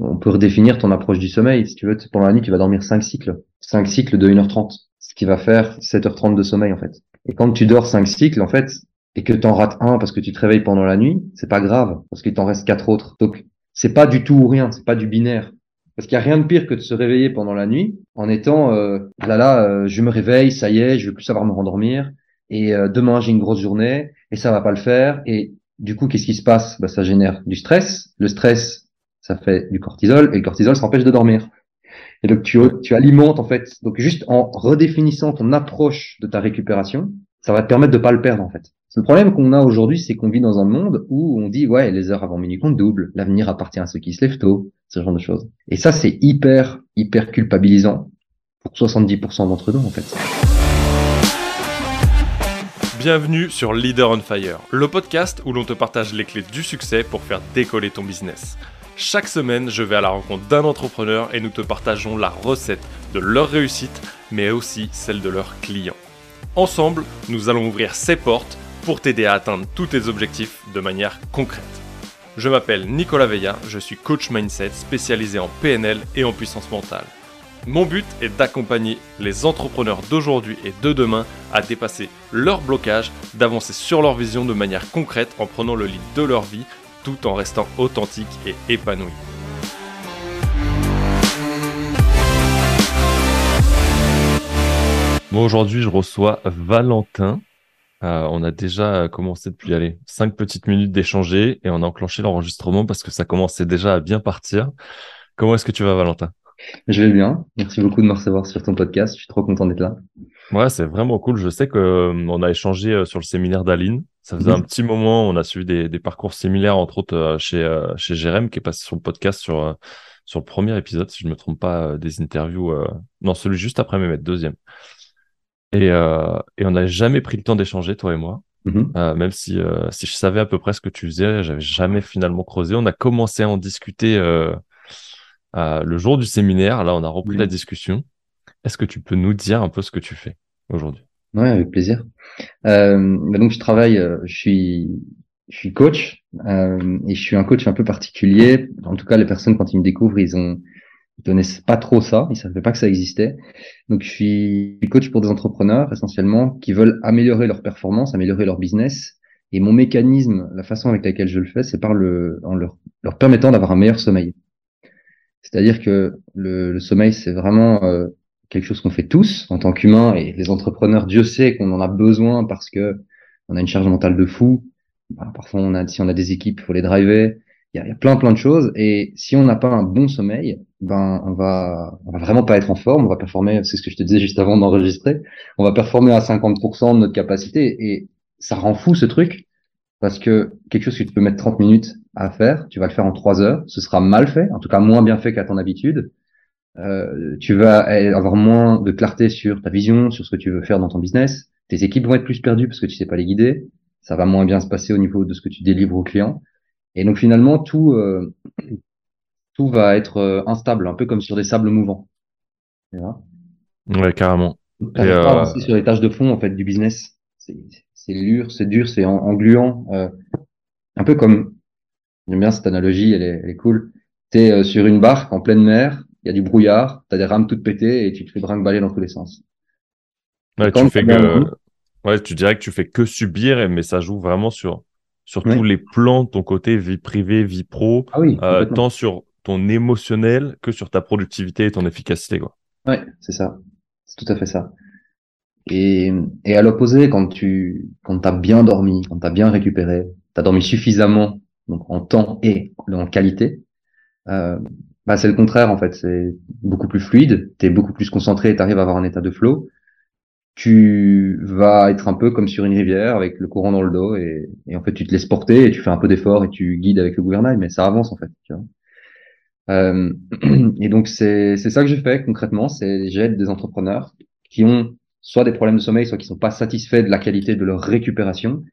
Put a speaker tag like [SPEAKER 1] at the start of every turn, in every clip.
[SPEAKER 1] on peut redéfinir ton approche du sommeil. Si tu veux, pendant la nuit, tu vas dormir 5 cycles. 5 cycles de 1h30. Ce qui va faire 7h30 de sommeil, en fait. Et quand tu dors 5 cycles, en fait, et que tu en rates un parce que tu te réveilles pendant la nuit, c'est pas grave, parce qu'il t'en reste quatre autres. Donc, c'est pas du tout ou rien, c'est pas du binaire. Parce qu'il y a rien de pire que de se réveiller pendant la nuit en étant euh, là là, euh, je me réveille, ça y est, je veux plus savoir me rendormir et euh, demain j'ai une grosse journée et ça va pas le faire et du coup qu'est-ce qui se passe? Bah, ça génère du stress. Le stress, ça fait du cortisol et le cortisol ça empêche de dormir. Et donc tu, tu alimentes en fait. Donc juste en redéfinissant ton approche de ta récupération, ça va te permettre de pas le perdre en fait. Le problème qu'on a aujourd'hui, c'est qu'on vit dans un monde où on dit ouais les heures avant minuit comptent double, l'avenir appartient à ceux qui se lèvent tôt, ce genre de choses. Et ça c'est hyper hyper culpabilisant pour 70% d'entre nous en fait.
[SPEAKER 2] Bienvenue sur Leader on Fire, le podcast où l'on te partage les clés du succès pour faire décoller ton business. Chaque semaine, je vais à la rencontre d'un entrepreneur et nous te partageons la recette de leur réussite, mais aussi celle de leurs clients. Ensemble, nous allons ouvrir ces portes pour t'aider à atteindre tous tes objectifs de manière concrète. Je m'appelle Nicolas Veilla, je suis coach mindset spécialisé en PNL et en puissance mentale. Mon but est d'accompagner les entrepreneurs d'aujourd'hui et de demain à dépasser leurs blocages, d'avancer sur leur vision de manière concrète en prenant le lead de leur vie tout en restant authentique et épanoui. Bon, aujourd'hui, je reçois Valentin. Euh, on a déjà commencé depuis aller cinq petites minutes d'échanger et on a enclenché l'enregistrement parce que ça commençait déjà à bien partir. Comment est-ce que tu vas, Valentin?
[SPEAKER 1] Je vais bien. Merci beaucoup de me recevoir sur ton podcast. Je suis trop content d'être là.
[SPEAKER 2] Ouais, c'est vraiment cool. Je sais que euh, on a échangé euh, sur le séminaire d'Aline. Ça faisait un mhm. petit moment. On a suivi des, des parcours similaires, entre autres euh, chez chez Jérém, qui est passé sur le podcast sur sur le premier épisode, si je me trompe pas, des interviews. Non, celui juste après mais deuxième. Et et on n'a jamais pris le temps d'échanger, toi et moi. Mhm. même si si je savais à peu près ce que tu faisais, j'avais jamais finalement creusé. On a commencé à en discuter le jour du séminaire. Là, on a repris la discussion. Est-ce que tu peux nous dire un peu ce que tu fais aujourd'hui?
[SPEAKER 1] Ouais, avec plaisir. Euh, donc je travaille, euh, je suis, je suis coach euh, et je suis un coach un peu particulier. En tout cas, les personnes quand ils me découvrent, ils ont, ils connaissent pas trop ça, ils savaient pas que ça existait. Donc je suis coach pour des entrepreneurs essentiellement qui veulent améliorer leur performance, améliorer leur business. Et mon mécanisme, la façon avec laquelle je le fais, c'est par le, en leur, leur permettant d'avoir un meilleur sommeil. C'est-à-dire que le, le sommeil, c'est vraiment euh, quelque chose qu'on fait tous en tant qu'humains et les entrepreneurs, Dieu sait qu'on en a besoin parce que on a une charge mentale de fou. Bah, parfois, on a, si on a des équipes, faut les driver. Il y a, plein, plein de choses. Et si on n'a pas un bon sommeil, ben, on va, va vraiment pas être en forme. On va performer, c'est ce que je te disais juste avant d'enregistrer. On va performer à 50% de notre capacité. Et ça rend fou ce truc parce que quelque chose que tu peux mettre 30 minutes à faire, tu vas le faire en 3 heures. Ce sera mal fait, en tout cas moins bien fait qu'à ton habitude. Euh, tu vas avoir moins de clarté sur ta vision, sur ce que tu veux faire dans ton business. Tes équipes vont être plus perdues parce que tu sais pas les guider. Ça va moins bien se passer au niveau de ce que tu délivres aux clients. Et donc finalement, tout, euh, tout va être euh, instable, un peu comme sur des sables mouvants.
[SPEAKER 2] Ouais, carrément.
[SPEAKER 1] Tu euh... pas sur les tâches de fond en fait du business. C'est dur, c'est dur, c'est engluant. un peu comme, j'aime bien cette analogie, elle est, elle est cool. T'es sur une barque en pleine mer, il y a du brouillard, tu as des rames toutes pétées et tu te fais brinque-baller dans tous les sens.
[SPEAKER 2] Ouais, tu fais que... ouais, tu dirais que tu fais que subir, mais ça joue vraiment sur, sur tous les plans, ton côté vie privée, vie pro,
[SPEAKER 1] ah oui,
[SPEAKER 2] euh, tant sur ton émotionnel que sur ta productivité et ton efficacité. Quoi.
[SPEAKER 1] Ouais, c'est ça. C'est tout à fait ça. Et, et à l'opposé, quand tu quand as bien dormi, quand tu as bien récupéré, tu as dormi suffisamment donc en temps et en qualité, euh, bah, c'est le contraire en fait, c'est beaucoup plus fluide, tu es beaucoup plus concentré et tu arrives à avoir un état de flow. Tu vas être un peu comme sur une rivière avec le courant dans le dos et, en fait tu te laisses porter et tu fais un peu d'effort et tu guides avec le gouvernail, mais ça avance en fait. Euh, et donc c'est ça que je fais concrètement, c'est j'aide des entrepreneurs qui ont soit des problèmes de sommeil, soit qui sont pas satisfaits de la qualité de leur récupération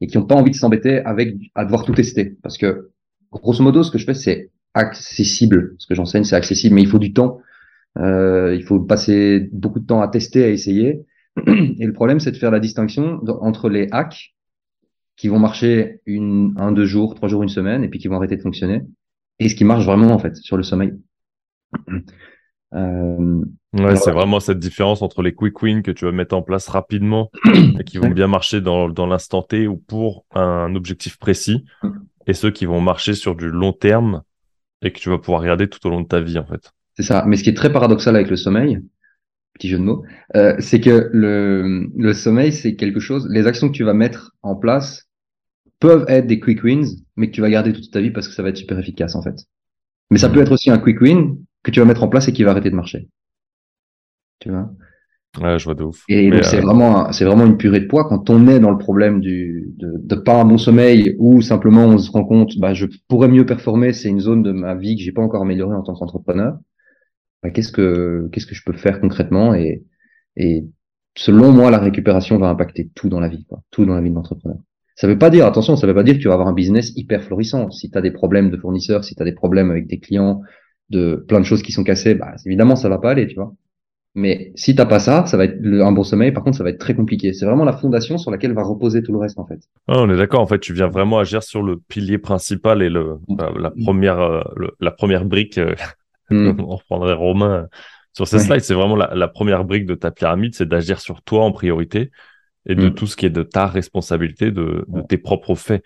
[SPEAKER 1] et qui n'ont pas envie de s'embêter avec à devoir tout tester. Parce que grosso modo, ce que je fais, c'est accessible. Ce que j'enseigne, c'est accessible, mais il faut du temps. Euh, il faut passer beaucoup de temps à tester, à essayer. Et le problème, c'est de faire la distinction entre les hacks qui vont marcher une, un, deux jours, trois jours, une semaine, et puis qui vont arrêter de fonctionner, et ce qui marche vraiment en fait sur le sommeil.
[SPEAKER 2] Euh, ouais, c'est vraiment cette différence entre les quick wins que tu vas mettre en place rapidement et qui vont bien marcher dans, dans l'instant T ou pour un objectif précis mm. et ceux qui vont marcher sur du long terme et que tu vas pouvoir regarder tout au long de ta vie en fait.
[SPEAKER 1] C'est ça. Mais ce qui est très paradoxal avec le sommeil, petit jeu de mots, euh, c'est que le, le sommeil, c'est quelque chose, les actions que tu vas mettre en place peuvent être des quick wins, mais que tu vas garder toute ta vie parce que ça va être super efficace en fait. Mais ça mm. peut être aussi un quick win que tu vas mettre en place et qui va arrêter de marcher. Tu vois?
[SPEAKER 2] Ouais, je vois de ouf.
[SPEAKER 1] Et donc c'est euh, vraiment, c'est vraiment une purée de poids quand on est dans le problème du, de, de pas un bon sommeil ou simplement on se rend compte, bah, je pourrais mieux performer, c'est une zone de ma vie que j'ai pas encore améliorée en tant qu'entrepreneur. Bah, qu'est-ce que, qu'est-ce que je peux faire concrètement et, et selon moi, la récupération va impacter tout dans la vie, quoi, tout dans la vie de l'entrepreneur. Ça veut pas dire, attention, ça veut pas dire que tu vas avoir un business hyper florissant. Si tu as des problèmes de fournisseurs, si tu as des problèmes avec des clients, de plein de choses qui sont cassées, bah, évidemment, ça va pas aller, tu vois. Mais si t'as pas ça, ça va être un bon sommeil. Par contre, ça va être très compliqué. C'est vraiment la fondation sur laquelle va reposer tout le reste, en fait.
[SPEAKER 2] Ah, on est d'accord. En fait, tu viens vraiment agir sur le pilier principal et le, mm. euh, la première, euh, la première brique. Euh, mm. on reprendrait Romain sur ces slides. C'est vraiment la, première brique de ta pyramide, c'est d'agir sur toi en priorité et de mm. tout ce qui est de ta responsabilité, de, de tes propres faits.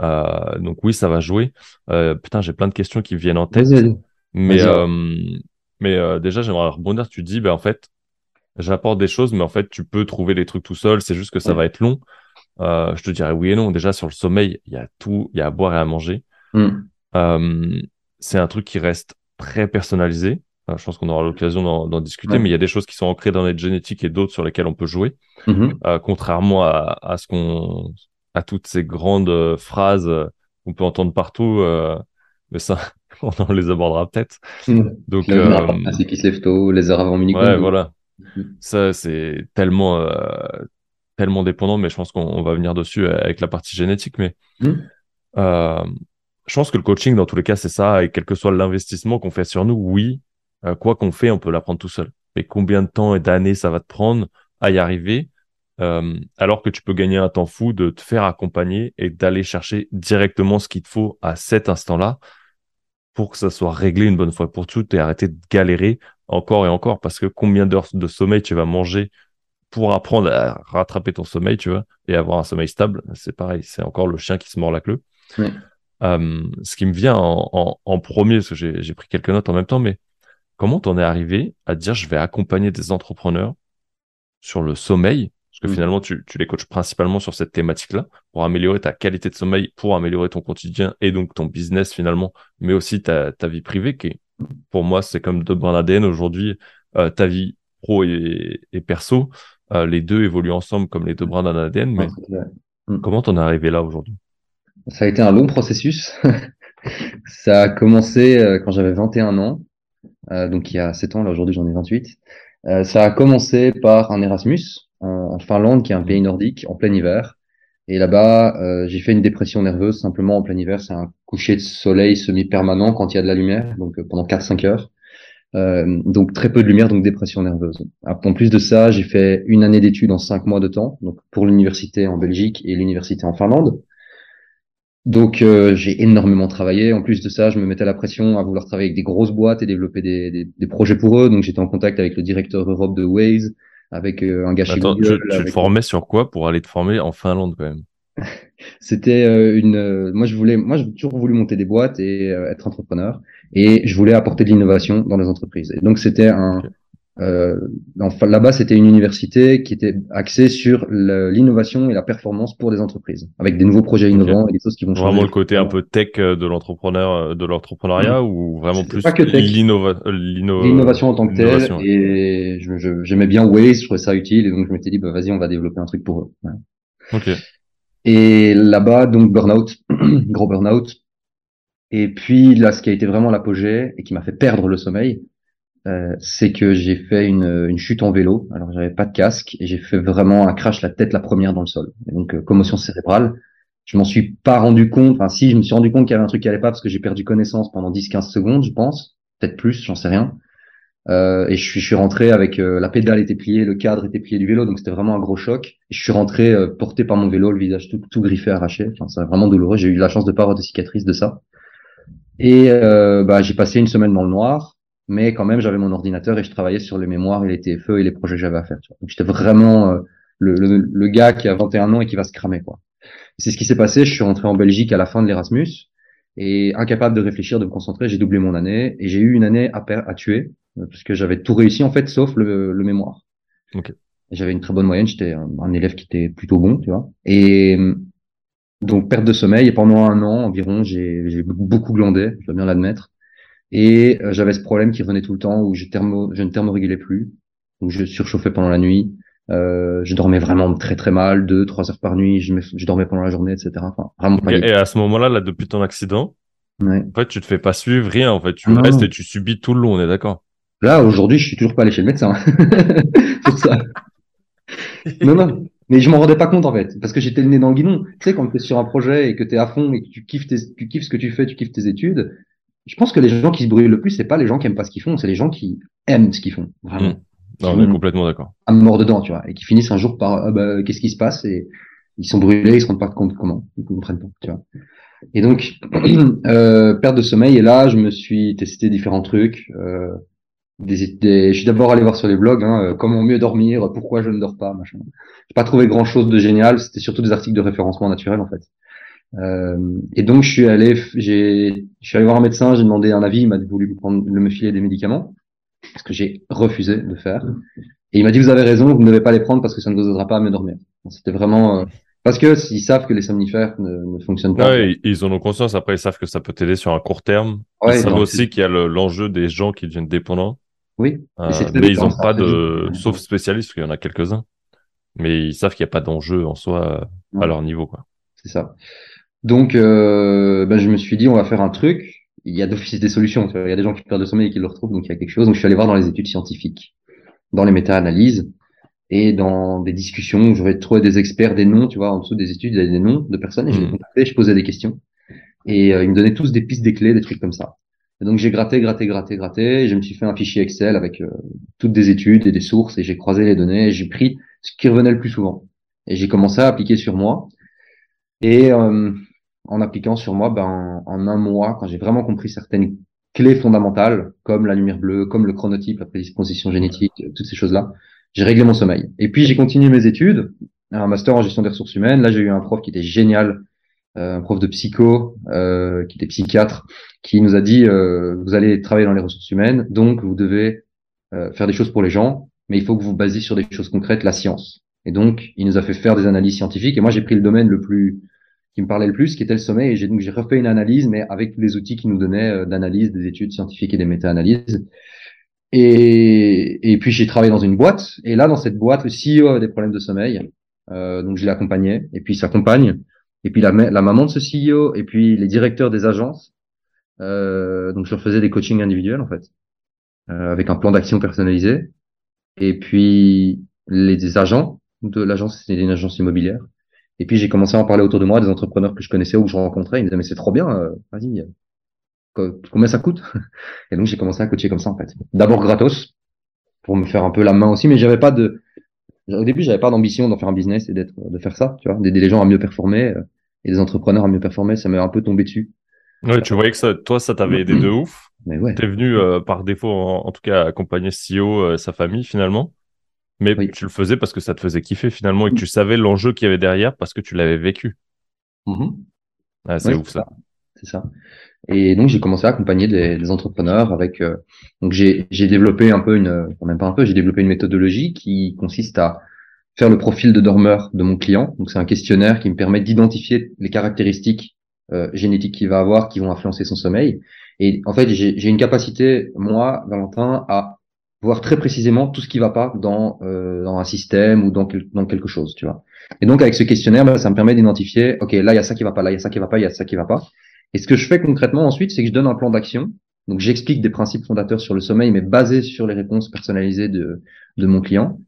[SPEAKER 2] donc oui, ça va jouer. putain, j'ai plein de questions qui viennent en tête. Mais, euh, mais euh, déjà, j'aimerais rebondir. Tu dis, ben, en fait, j'apporte des choses, mais en fait, tu peux trouver des trucs tout seul. C'est juste que ça va être long. Euh, je te dirais oui et non. Déjà, sur le sommeil, il y a tout, il y a à boire et à manger. Mm. c'est un truc qui reste très personnalisé. je pense qu'on aura l'occasion d'en discuter, mais il y a des choses qui sont ancrées dans notre génétique et d'autres sur lesquelles on peut jouer. Mm-hmm. contrairement à, à ce qu'on, à toutes ces grandes phrases qu'on peut entendre partout. mais ça, on les abordera peut-être.
[SPEAKER 1] Hmm. Donc, ainsi qui se lève tôt, les heures avant minuit.
[SPEAKER 2] Ouais, voilà. Hmm. Ça, c'est tellement, euh, tellement dépendant, mais je pense qu'on va venir dessus avec la partie génétique. Mais hmm. euh, je pense que le coaching, dans tous les cas, c'est ça. Et quel que soit l'investissement qu'on fait sur nous, oui, euh, quoi qu'on fait, on peut l'apprendre tout seul. Mais combien de temps et d'années ça va te prendre à y arriver alors que tu peux gagner un temps fou de te faire accompagner et d'aller chercher directement ce qu'il te faut à cet instant-là pour que ça soit réglé une bonne fois pour toutes et arrêter de galérer encore et encore. Parce que combien d'heures de sommeil tu vas manger pour apprendre à rattraper ton sommeil, tu vois, et avoir un sommeil stable, c'est pareil, c'est encore le chien qui se mord la queue. Euh, ce qui me vient en, en, premier, parce que j'ai pris quelques notes en même temps, mais comment t'en es arrivé à dire je vais accompagner des entrepreneurs sur le sommeil parce que finalement, tu, tu les coaches principalement sur cette thématique-là pour améliorer ta qualité de sommeil, pour améliorer ton quotidien et donc ton business finalement, mais aussi ta, ta vie privée qui, pour moi, c'est comme deux brins d'ADN aujourd'hui, euh, ta vie pro et, et perso, euh, les deux évoluent ensemble comme les deux brins d'un ADN. Mais mm. comment t'en es arrivé là aujourd'hui?
[SPEAKER 1] Ça a été un long processus. ça a commencé euh, quand j'avais 21 ans, donc il y a 7 ans, là aujourd'hui j'en ai 28. ça a commencé par un Erasmus en, Finlande, qui est un pays nordique, en plein hiver. Et là-bas, euh, j'ai fait une dépression nerveuse simplement en plein hiver. C'est un coucher de soleil semi-permanent quand il y a de la lumière, donc euh, pendant 4-5 heures. Euh, donc très peu de lumière, donc dépression nerveuse. En plus de ça, j'ai fait une année d'études en 5 mois de temps, donc pour l'université en Belgique et l'université en Finlande. Donc euh, j'ai énormément travaillé. En plus de ça, je me mettais la pression à vouloir travailler avec des grosses boîtes et développer des, des, des projets pour eux. Donc j'étais en contact avec le directeur Europe de Waze, avec euh, un gars chez
[SPEAKER 2] Google. Tu, te formais sur quoi pour aller te former en Finlande quand même?
[SPEAKER 1] C'était euh, une. Euh, moi, je voulais. Moi, j'ai toujours voulu monter des boîtes et être entrepreneur. Et je voulais apporter de l'innovation dans les entreprises. Et donc, c'était un. Euh, là-bas, c'était une université qui était axée sur l'innovation et la performance pour des entreprises, avec des nouveaux projets innovants et des choses qui vont
[SPEAKER 2] changer. Vraiment le côté un peu tech de l'entrepreneur, de l'entrepreneuriat, ou vraiment plus l'innovation
[SPEAKER 1] en tant que telle. Et j'aimais bien Waze, je trouvais ça utile, et donc je m'étais dit, bah, vas-y, on va développer un truc pour eux.
[SPEAKER 2] Ok.
[SPEAKER 1] Et là-bas, donc burnout, gros burnout. Et puis là, ce qui a été vraiment l'apogée et qui m'a fait perdre le sommeil, euh, c'est que j'ai fait une, une, chute en vélo. Alors j'avais pas de casque et j'ai fait vraiment un crash la tête la première dans le sol. donc euh, commotion cérébrale. Je m'en suis pas rendu compte. Enfin si, je me suis rendu compte qu'il y avait un truc qui allait pas parce que j'ai perdu connaissance pendant 10-15 secondes, je pense, peut-être plus, j'en sais rien. Euh, et je suis, je suis rentré avec euh, la pédale était pliée, le cadre était plié du vélo, donc c'était vraiment un gros choc. Et je suis rentré porté par mon vélo, le visage tout, tout griffé, arraché. Enfin, c'est vraiment douloureux. J'ai eu la chance de pas avoir de cicatrices de ça. Et euh, bah, j'ai passé une semaine dans le noir, mais quand même j'avais mon ordinateur et je travaillais sur les mémoires et les TFE et les projets que j'avais à faire. Donc j'étais vraiment euh, le, le, le, gars qui a 21 ans et qui va se cramer quoi. C'est ce qui s'est passé. Je suis rentré en Belgique à la fin de l'Erasmus et incapable de réfléchir, de me concentrer, j'ai doublé mon année et j'ai eu une année à, à tuer euh, parce que j'avais tout réussi en fait sauf le, le mémoire.
[SPEAKER 2] Okay.
[SPEAKER 1] J'avais une très bonne moyenne, j'étais un, un, élève qui était plutôt bon, tu vois. Et donc perte de sommeil et pendant un an environ, j'ai beaucoup glandé, je dois bien l'admettre. Et euh, j'avais ce problème qui revenait tout le temps où je, thermo, je ne thermorégulais plus, où je surchauffais pendant la nuit. Euh, je dormais vraiment très très mal, deux, trois heures par nuit. Je, me, je dormais pendant la journée, etc. Enfin, vraiment
[SPEAKER 2] okay. Et à ce moment-là, là, depuis ton accident,
[SPEAKER 1] ouais.
[SPEAKER 2] en fait, tu te fais pas suivre rien. En fait, tu non. restes et tu subis tout le long. On est d'accord?
[SPEAKER 1] Là, aujourd'hui, je suis toujours pas allé chez le médecin. Pour ça. non, non. Mais je m'en rendais pas compte en fait, parce que j'étais le nez dans le guidon. Tu sais, quand tu es sur un projet et que tu es à fond et que tu kiffes, tes, tu kiffes ce que tu fais, tu kiffes tes études, je pense que les gens qui se brûlent le plus, c'est pas les gens qui aiment pas ce qu'ils font, c'est les gens qui aiment ce qu'ils font. Vraiment.
[SPEAKER 2] Mmh. Non, on est complètement d'accord.
[SPEAKER 1] À mort dedans, tu vois, et qui finissent un jour par ah bah, qu'est-ce qui se passe et ils sont brûlés, ils se rendent pas compte comment, ils comprennent pas, tu vois. Et donc euh, perte de sommeil et là, je me suis testé différents trucs. Euh, des, des, je suis d'abord allé voir sur les blogs hein, euh, comment mieux dormir, pourquoi je ne dors pas, machin. J'ai pas trouvé grand chose de génial. C'était surtout des articles de référencement naturel en fait. Euh, et donc je suis allé, j'ai, je suis allé voir un médecin, j'ai demandé un avis, il m'a voulu prendre, me filer des médicaments, ce que j'ai refusé de faire. Et il m'a dit vous avez raison, vous ne devez pas les prendre parce que ça ne vous aidera pas à mieux dormir. C'était vraiment euh, parce que s'ils savent que les somnifères ne, ne fonctionnent pas.
[SPEAKER 2] Ouais, ils en ont conscience. Après, ils savent que ça peut t'aider sur un court terme.
[SPEAKER 1] Ouais,
[SPEAKER 2] ils savent aussi qu'il y a l'enjeu des gens qui deviennent dépendants.
[SPEAKER 1] Oui.
[SPEAKER 2] Euh, mais ils n'ont pas de, sauf spécialistes, qu'il y en a quelques-uns. Mais ils savent qu'il n'y a pas d'enjeu en soi à ouais. leur niveau, quoi.
[SPEAKER 1] C'est ça. Donc, euh, ben, je me suis dit, on va faire un truc. Il y a d'office des solutions. Il y a des gens qui perdent le sommeil et qui le retrouvent, donc il y a quelque chose. Donc, je suis allé voir dans les études scientifiques, dans les méta-analyses et dans des discussions où j'aurais trouvé des experts, des noms, tu vois, en dessous des études, il y avait des noms de personnes et mmh. je les contactais, je posais des questions. Et euh, ils me donnaient tous des pistes, des clés, des trucs comme ça. Et donc j'ai gratté, gratté, gratté, gratté. Et je me suis fait un fichier Excel avec euh, toutes des études et des sources et j'ai croisé les données et j'ai pris ce qui revenait le plus souvent. Et j'ai commencé à appliquer sur moi. Et euh, en appliquant sur moi, ben, en un mois, quand j'ai vraiment compris certaines clés fondamentales, comme la lumière bleue, comme le chronotype, la prédisposition génétique, toutes ces choses-là, j'ai réglé mon sommeil. Et puis j'ai continué mes études, un master en gestion des ressources humaines. Là, j'ai eu un prof qui était génial, euh, un prof de psycho, euh, qui était psychiatre, qui nous a dit euh, vous allez travailler dans les ressources humaines, donc vous devez euh, faire des choses pour les gens, mais il faut que vous basiez sur des choses concrètes, la science. Et donc, il nous a fait faire des analyses scientifiques. Et moi, j'ai pris le domaine le plus qui me parlait le plus, qui était le sommeil. Et j'ai donc j'ai refait une analyse, mais avec les outils qui nous donnaient euh, d'analyse, des études scientifiques et des méta-analyses. Et, et puis j'ai travaillé dans une boîte. Et là, dans cette boîte, le CEO avait des problèmes de sommeil. Euh, donc je l'ai accompagné. Et puis sa compagne. Et puis la, la maman de ce CEO. Et puis les directeurs des agences. Euh, donc je faisais des coachings individuels en fait, euh, avec un plan d'action personnalisé. Et puis les agents de l'agence, c'était une agence immobilière. Et puis j'ai commencé à en parler autour de moi, des entrepreneurs que je connaissais ou que je rencontrais. Ils me disaient mais c'est trop bien, euh, vas-y, combien ça coûte? Et donc j'ai commencé à coacher comme ça en fait. D'abord gratos pour me faire un peu la main aussi, mais j'avais pas de au début j'avais pas d'ambition d'en faire un business et d'être de faire ça, tu vois, d'aider les gens à mieux performer et des entrepreneurs à mieux performer. Ça m'est un peu tombé dessus.
[SPEAKER 2] Ouais, tu voyais que ça, toi, ça t'avait aidé de ouf.
[SPEAKER 1] Mais ouais.
[SPEAKER 2] T'es venu euh, par défaut, en, en, tout cas, accompagner CEO, euh, sa famille finalement. Mais
[SPEAKER 1] Oui.
[SPEAKER 2] tu le faisais parce que ça te faisait kiffer finalement et que tu savais l'enjeu qu'il y avait derrière parce que tu l'avais vécu.
[SPEAKER 1] Mhm.
[SPEAKER 2] Ah, c'est
[SPEAKER 1] Ouais,
[SPEAKER 2] ouf ça.
[SPEAKER 1] C'est ça. Et donc j'ai commencé à accompagner des, des entrepreneurs avec. euh, donc j'ai j'ai développé un peu une, même pas un peu, j'ai développé une méthodologie qui consiste à faire le profil de dormeur de mon client. Donc c'est un questionnaire qui me permet d'identifier les caractéristiques euh, génétiques qu'il va avoir qui vont influencer son sommeil. Et en fait j'ai une capacité moi Valentin à voir très précisément tout ce qui va pas dans euh, dans un système ou dans dans quelque chose, tu vois. Et donc avec ce questionnaire, ben, ça me permet d'identifier, ok, là il y a ça qui va pas, là il y a ça qui va pas, il y a ça qui va pas. Et ce que je fais concrètement ensuite, c'est que je donne un plan d'action. Donc j'explique des principes fondateurs sur le sommeil, mais basés sur les réponses personnalisées de, de mon client.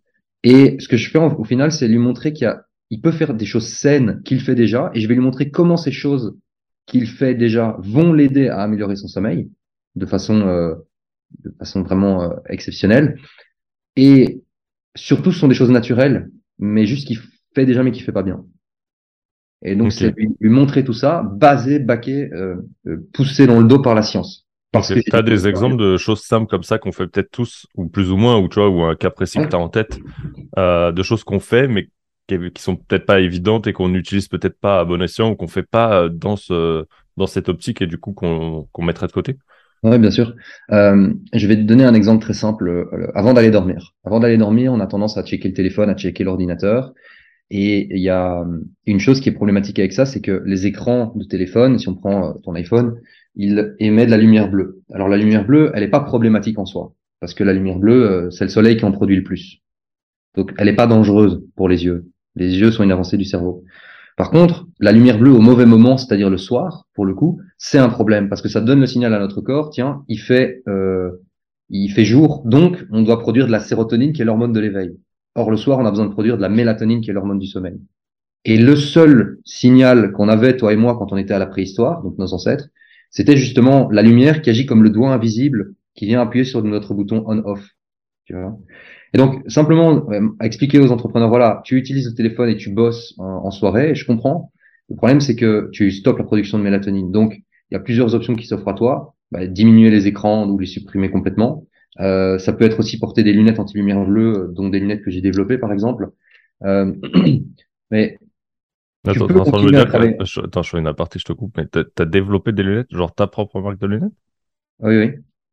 [SPEAKER 1] Et ce que je fais au final, c'est lui montrer qu'il a, il peut faire des choses saines qu'il fait déjà, et je vais lui montrer comment ces choses qu'il fait déjà vont l'aider à améliorer son sommeil de façon, euh, de façon vraiment euh, exceptionnelle. Et surtout, ce sont des choses naturelles, mais juste qu'il fait déjà mais qu'il fait pas bien. Et donc, c'est lui, montrer tout ça, basé, baqué, euh, euh, poussé dans le dos par la science.
[SPEAKER 2] Parce que tu as des exemples de choses simples comme ça qu'on fait peut-être tous, ou plus ou moins, ou tu vois, ou un cas précis que tu as en tête, euh, de choses qu'on fait, mais qui, qui sont peut-être pas évidentes et qu'on n'utilise peut-être pas à bon escient ou qu'on fait pas dans ce dans cette optique et du coup qu'on qu'on mettrait de côté.
[SPEAKER 1] Oui, bien sûr. Euh, je vais te donner un exemple très simple. Euh, avant d'aller dormir, avant d'aller dormir, on a tendance à checker le téléphone, à checker l'ordinateur. Et il y a une chose qui est problématique avec ça, c'est que les écrans de téléphone, si on prend ton iPhone, il émet de la lumière bleue. Alors la lumière bleue, elle n'est pas problématique en soi, parce que la lumière bleue, c'est le soleil qui en produit le plus. Donc elle n'est pas dangereuse pour les yeux. Les yeux sont une avancée du cerveau. Par contre, la lumière bleue au mauvais moment, c'est-à-dire le soir, pour le coup, c'est un problème parce que ça donne le signal à notre corps, tiens, il fait, euh, il fait jour, donc on doit produire de la sérotonine qui est l'hormone de l'éveil. Or, le soir, on a besoin de produire de la mélatonine qui est l'hormone du sommeil. Et le seul signal qu'on avait, toi et moi, quand on était à la préhistoire, donc nos ancêtres, c'était justement la lumière qui agit comme le doigt invisible qui vient appuyer sur notre bouton on-off. Et donc, simplement euh, expliquer aux entrepreneurs, voilà, tu utilises le téléphone et tu bosses en, soirée, je comprends. Le problème, c'est que tu stoppes la production de mélatonine. Donc, il y a plusieurs options qui s'offrent à toi. Bah, diminuer les écrans ou les supprimer complètement. Euh, ça peut être aussi porter des lunettes anti-lumière bleue, euh, dont des lunettes que j'ai développées, par exemple. Euh, mais
[SPEAKER 2] Attends, tu peux dire que... Attends, je fais une aparté, je te coupe, mais tu as développé des lunettes, genre ta propre marque de lunettes?
[SPEAKER 1] Oui, oui.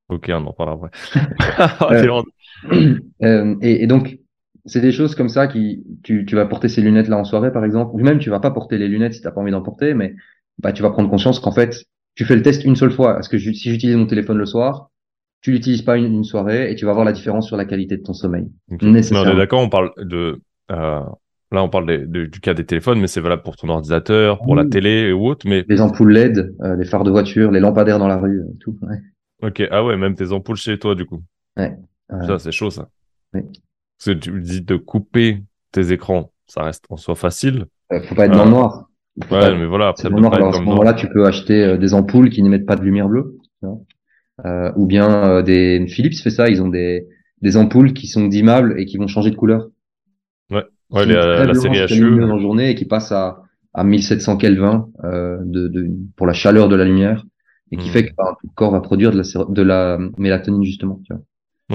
[SPEAKER 2] Ok, on en parlera après.
[SPEAKER 1] Euh, et, et, donc, c'est des choses comme ça qui, tu, tu vas porter ces lunettes là en soirée, par exemple, ou même tu vas pas porter les lunettes si t'as pas envie d'en porter, mais bah, tu vas prendre conscience qu'en fait, tu fais le test une seule fois. Parce que si j'utilise mon téléphone le soir, tu l'utilises pas une, soirée et tu vas voir la différence sur la qualité de ton sommeil.
[SPEAKER 2] Okay. on est d'accord, on parle de, euh, là on parle du cas des téléphones, mais c'est valable pour ton ordinateur, pour la télé ou autre. Mais
[SPEAKER 1] les ampoules LED, euh, les phares de voiture, les lampadaires dans la rue, tout. Ouais.
[SPEAKER 2] Ok, ah ouais, même tes ampoules chez toi du coup.
[SPEAKER 1] Ouais.
[SPEAKER 2] Ça, c'est chaud, ça. Parce que tu me dis de couper tes écrans, ça reste en soi facile.
[SPEAKER 1] Euh, faut pas être dans le noir.
[SPEAKER 2] Ouais, mais voilà, après,
[SPEAKER 1] noir, alors, à ce moment-là, tu peux acheter euh, des ampoules qui n'émettent pas de lumière bleue. Euh, ou bien euh, des Philips fait ça, ils ont des, des ampoules qui sont dimmables et qui vont changer de couleur.
[SPEAKER 2] Ouais, ouais la, la série HU.
[SPEAKER 1] en journée et qui passe à, à 1700 Kelvin euh, de, de, pour la chaleur de la lumière et qui hmm. fait que bah, ton corps va produire de la, de la mélatonine justement. Tu vois.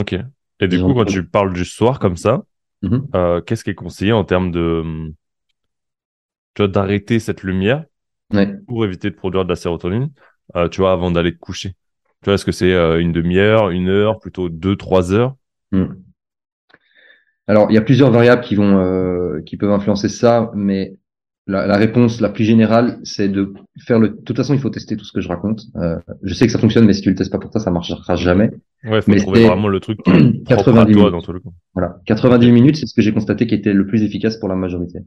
[SPEAKER 2] Ok. Et du coup, quand tu parles du soir comme ça, mhm. euh, qu'est-ce qui est conseillé en termes de, tu vois, d'arrêter cette lumière pour éviter de produire de la sérotonine, euh, tu vois, avant d'aller te coucher? Tu vois, est-ce que c'est euh, une demi-heure, une heure, plutôt deux, trois heures? Mhm.
[SPEAKER 1] Alors, il y a plusieurs variables qui vont, qui peuvent influencer ça, mais la, la, réponse la plus générale, c'est de faire le. De toute façon, il faut tester tout ce que je raconte. Euh, je sais que ça fonctionne, mais si tu le testes pas pour toi, ça marchera jamais.
[SPEAKER 2] Ouais, faut mais trouver vraiment le truc 90
[SPEAKER 1] minutes. dans tout le coup. Voilà, 90 minutes, c'est ce que j'ai constaté qui était le plus efficace pour la majorité.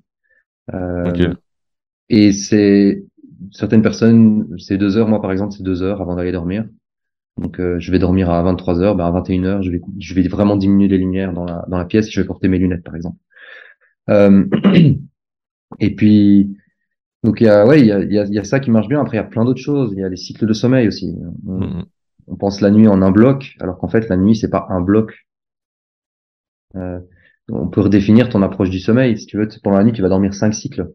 [SPEAKER 1] Euh, Et c'est certaines personnes, c'est deux heures. Moi, par exemple, c'est deux heures avant d'aller dormir. Donc, euh, je vais dormir à 23 heures. Ben, à 21 heures, je vais, je vais vraiment diminuer les lumières dans la dans la pièce. Je vais porter mes lunettes, par exemple. Euh, Et puis, donc il y a, ouais, il y a, il y a, ça qui marche bien. Après, il y a plein d'autres choses. Il y a les cycles de sommeil aussi. On, mm-hmm. on pense la nuit en un bloc, alors qu'en fait, la nuit, c'est pas un bloc. Euh, on peut redéfinir ton approche du sommeil. Si tu veux, pendant la nuit, tu vas dormir cinq cycles.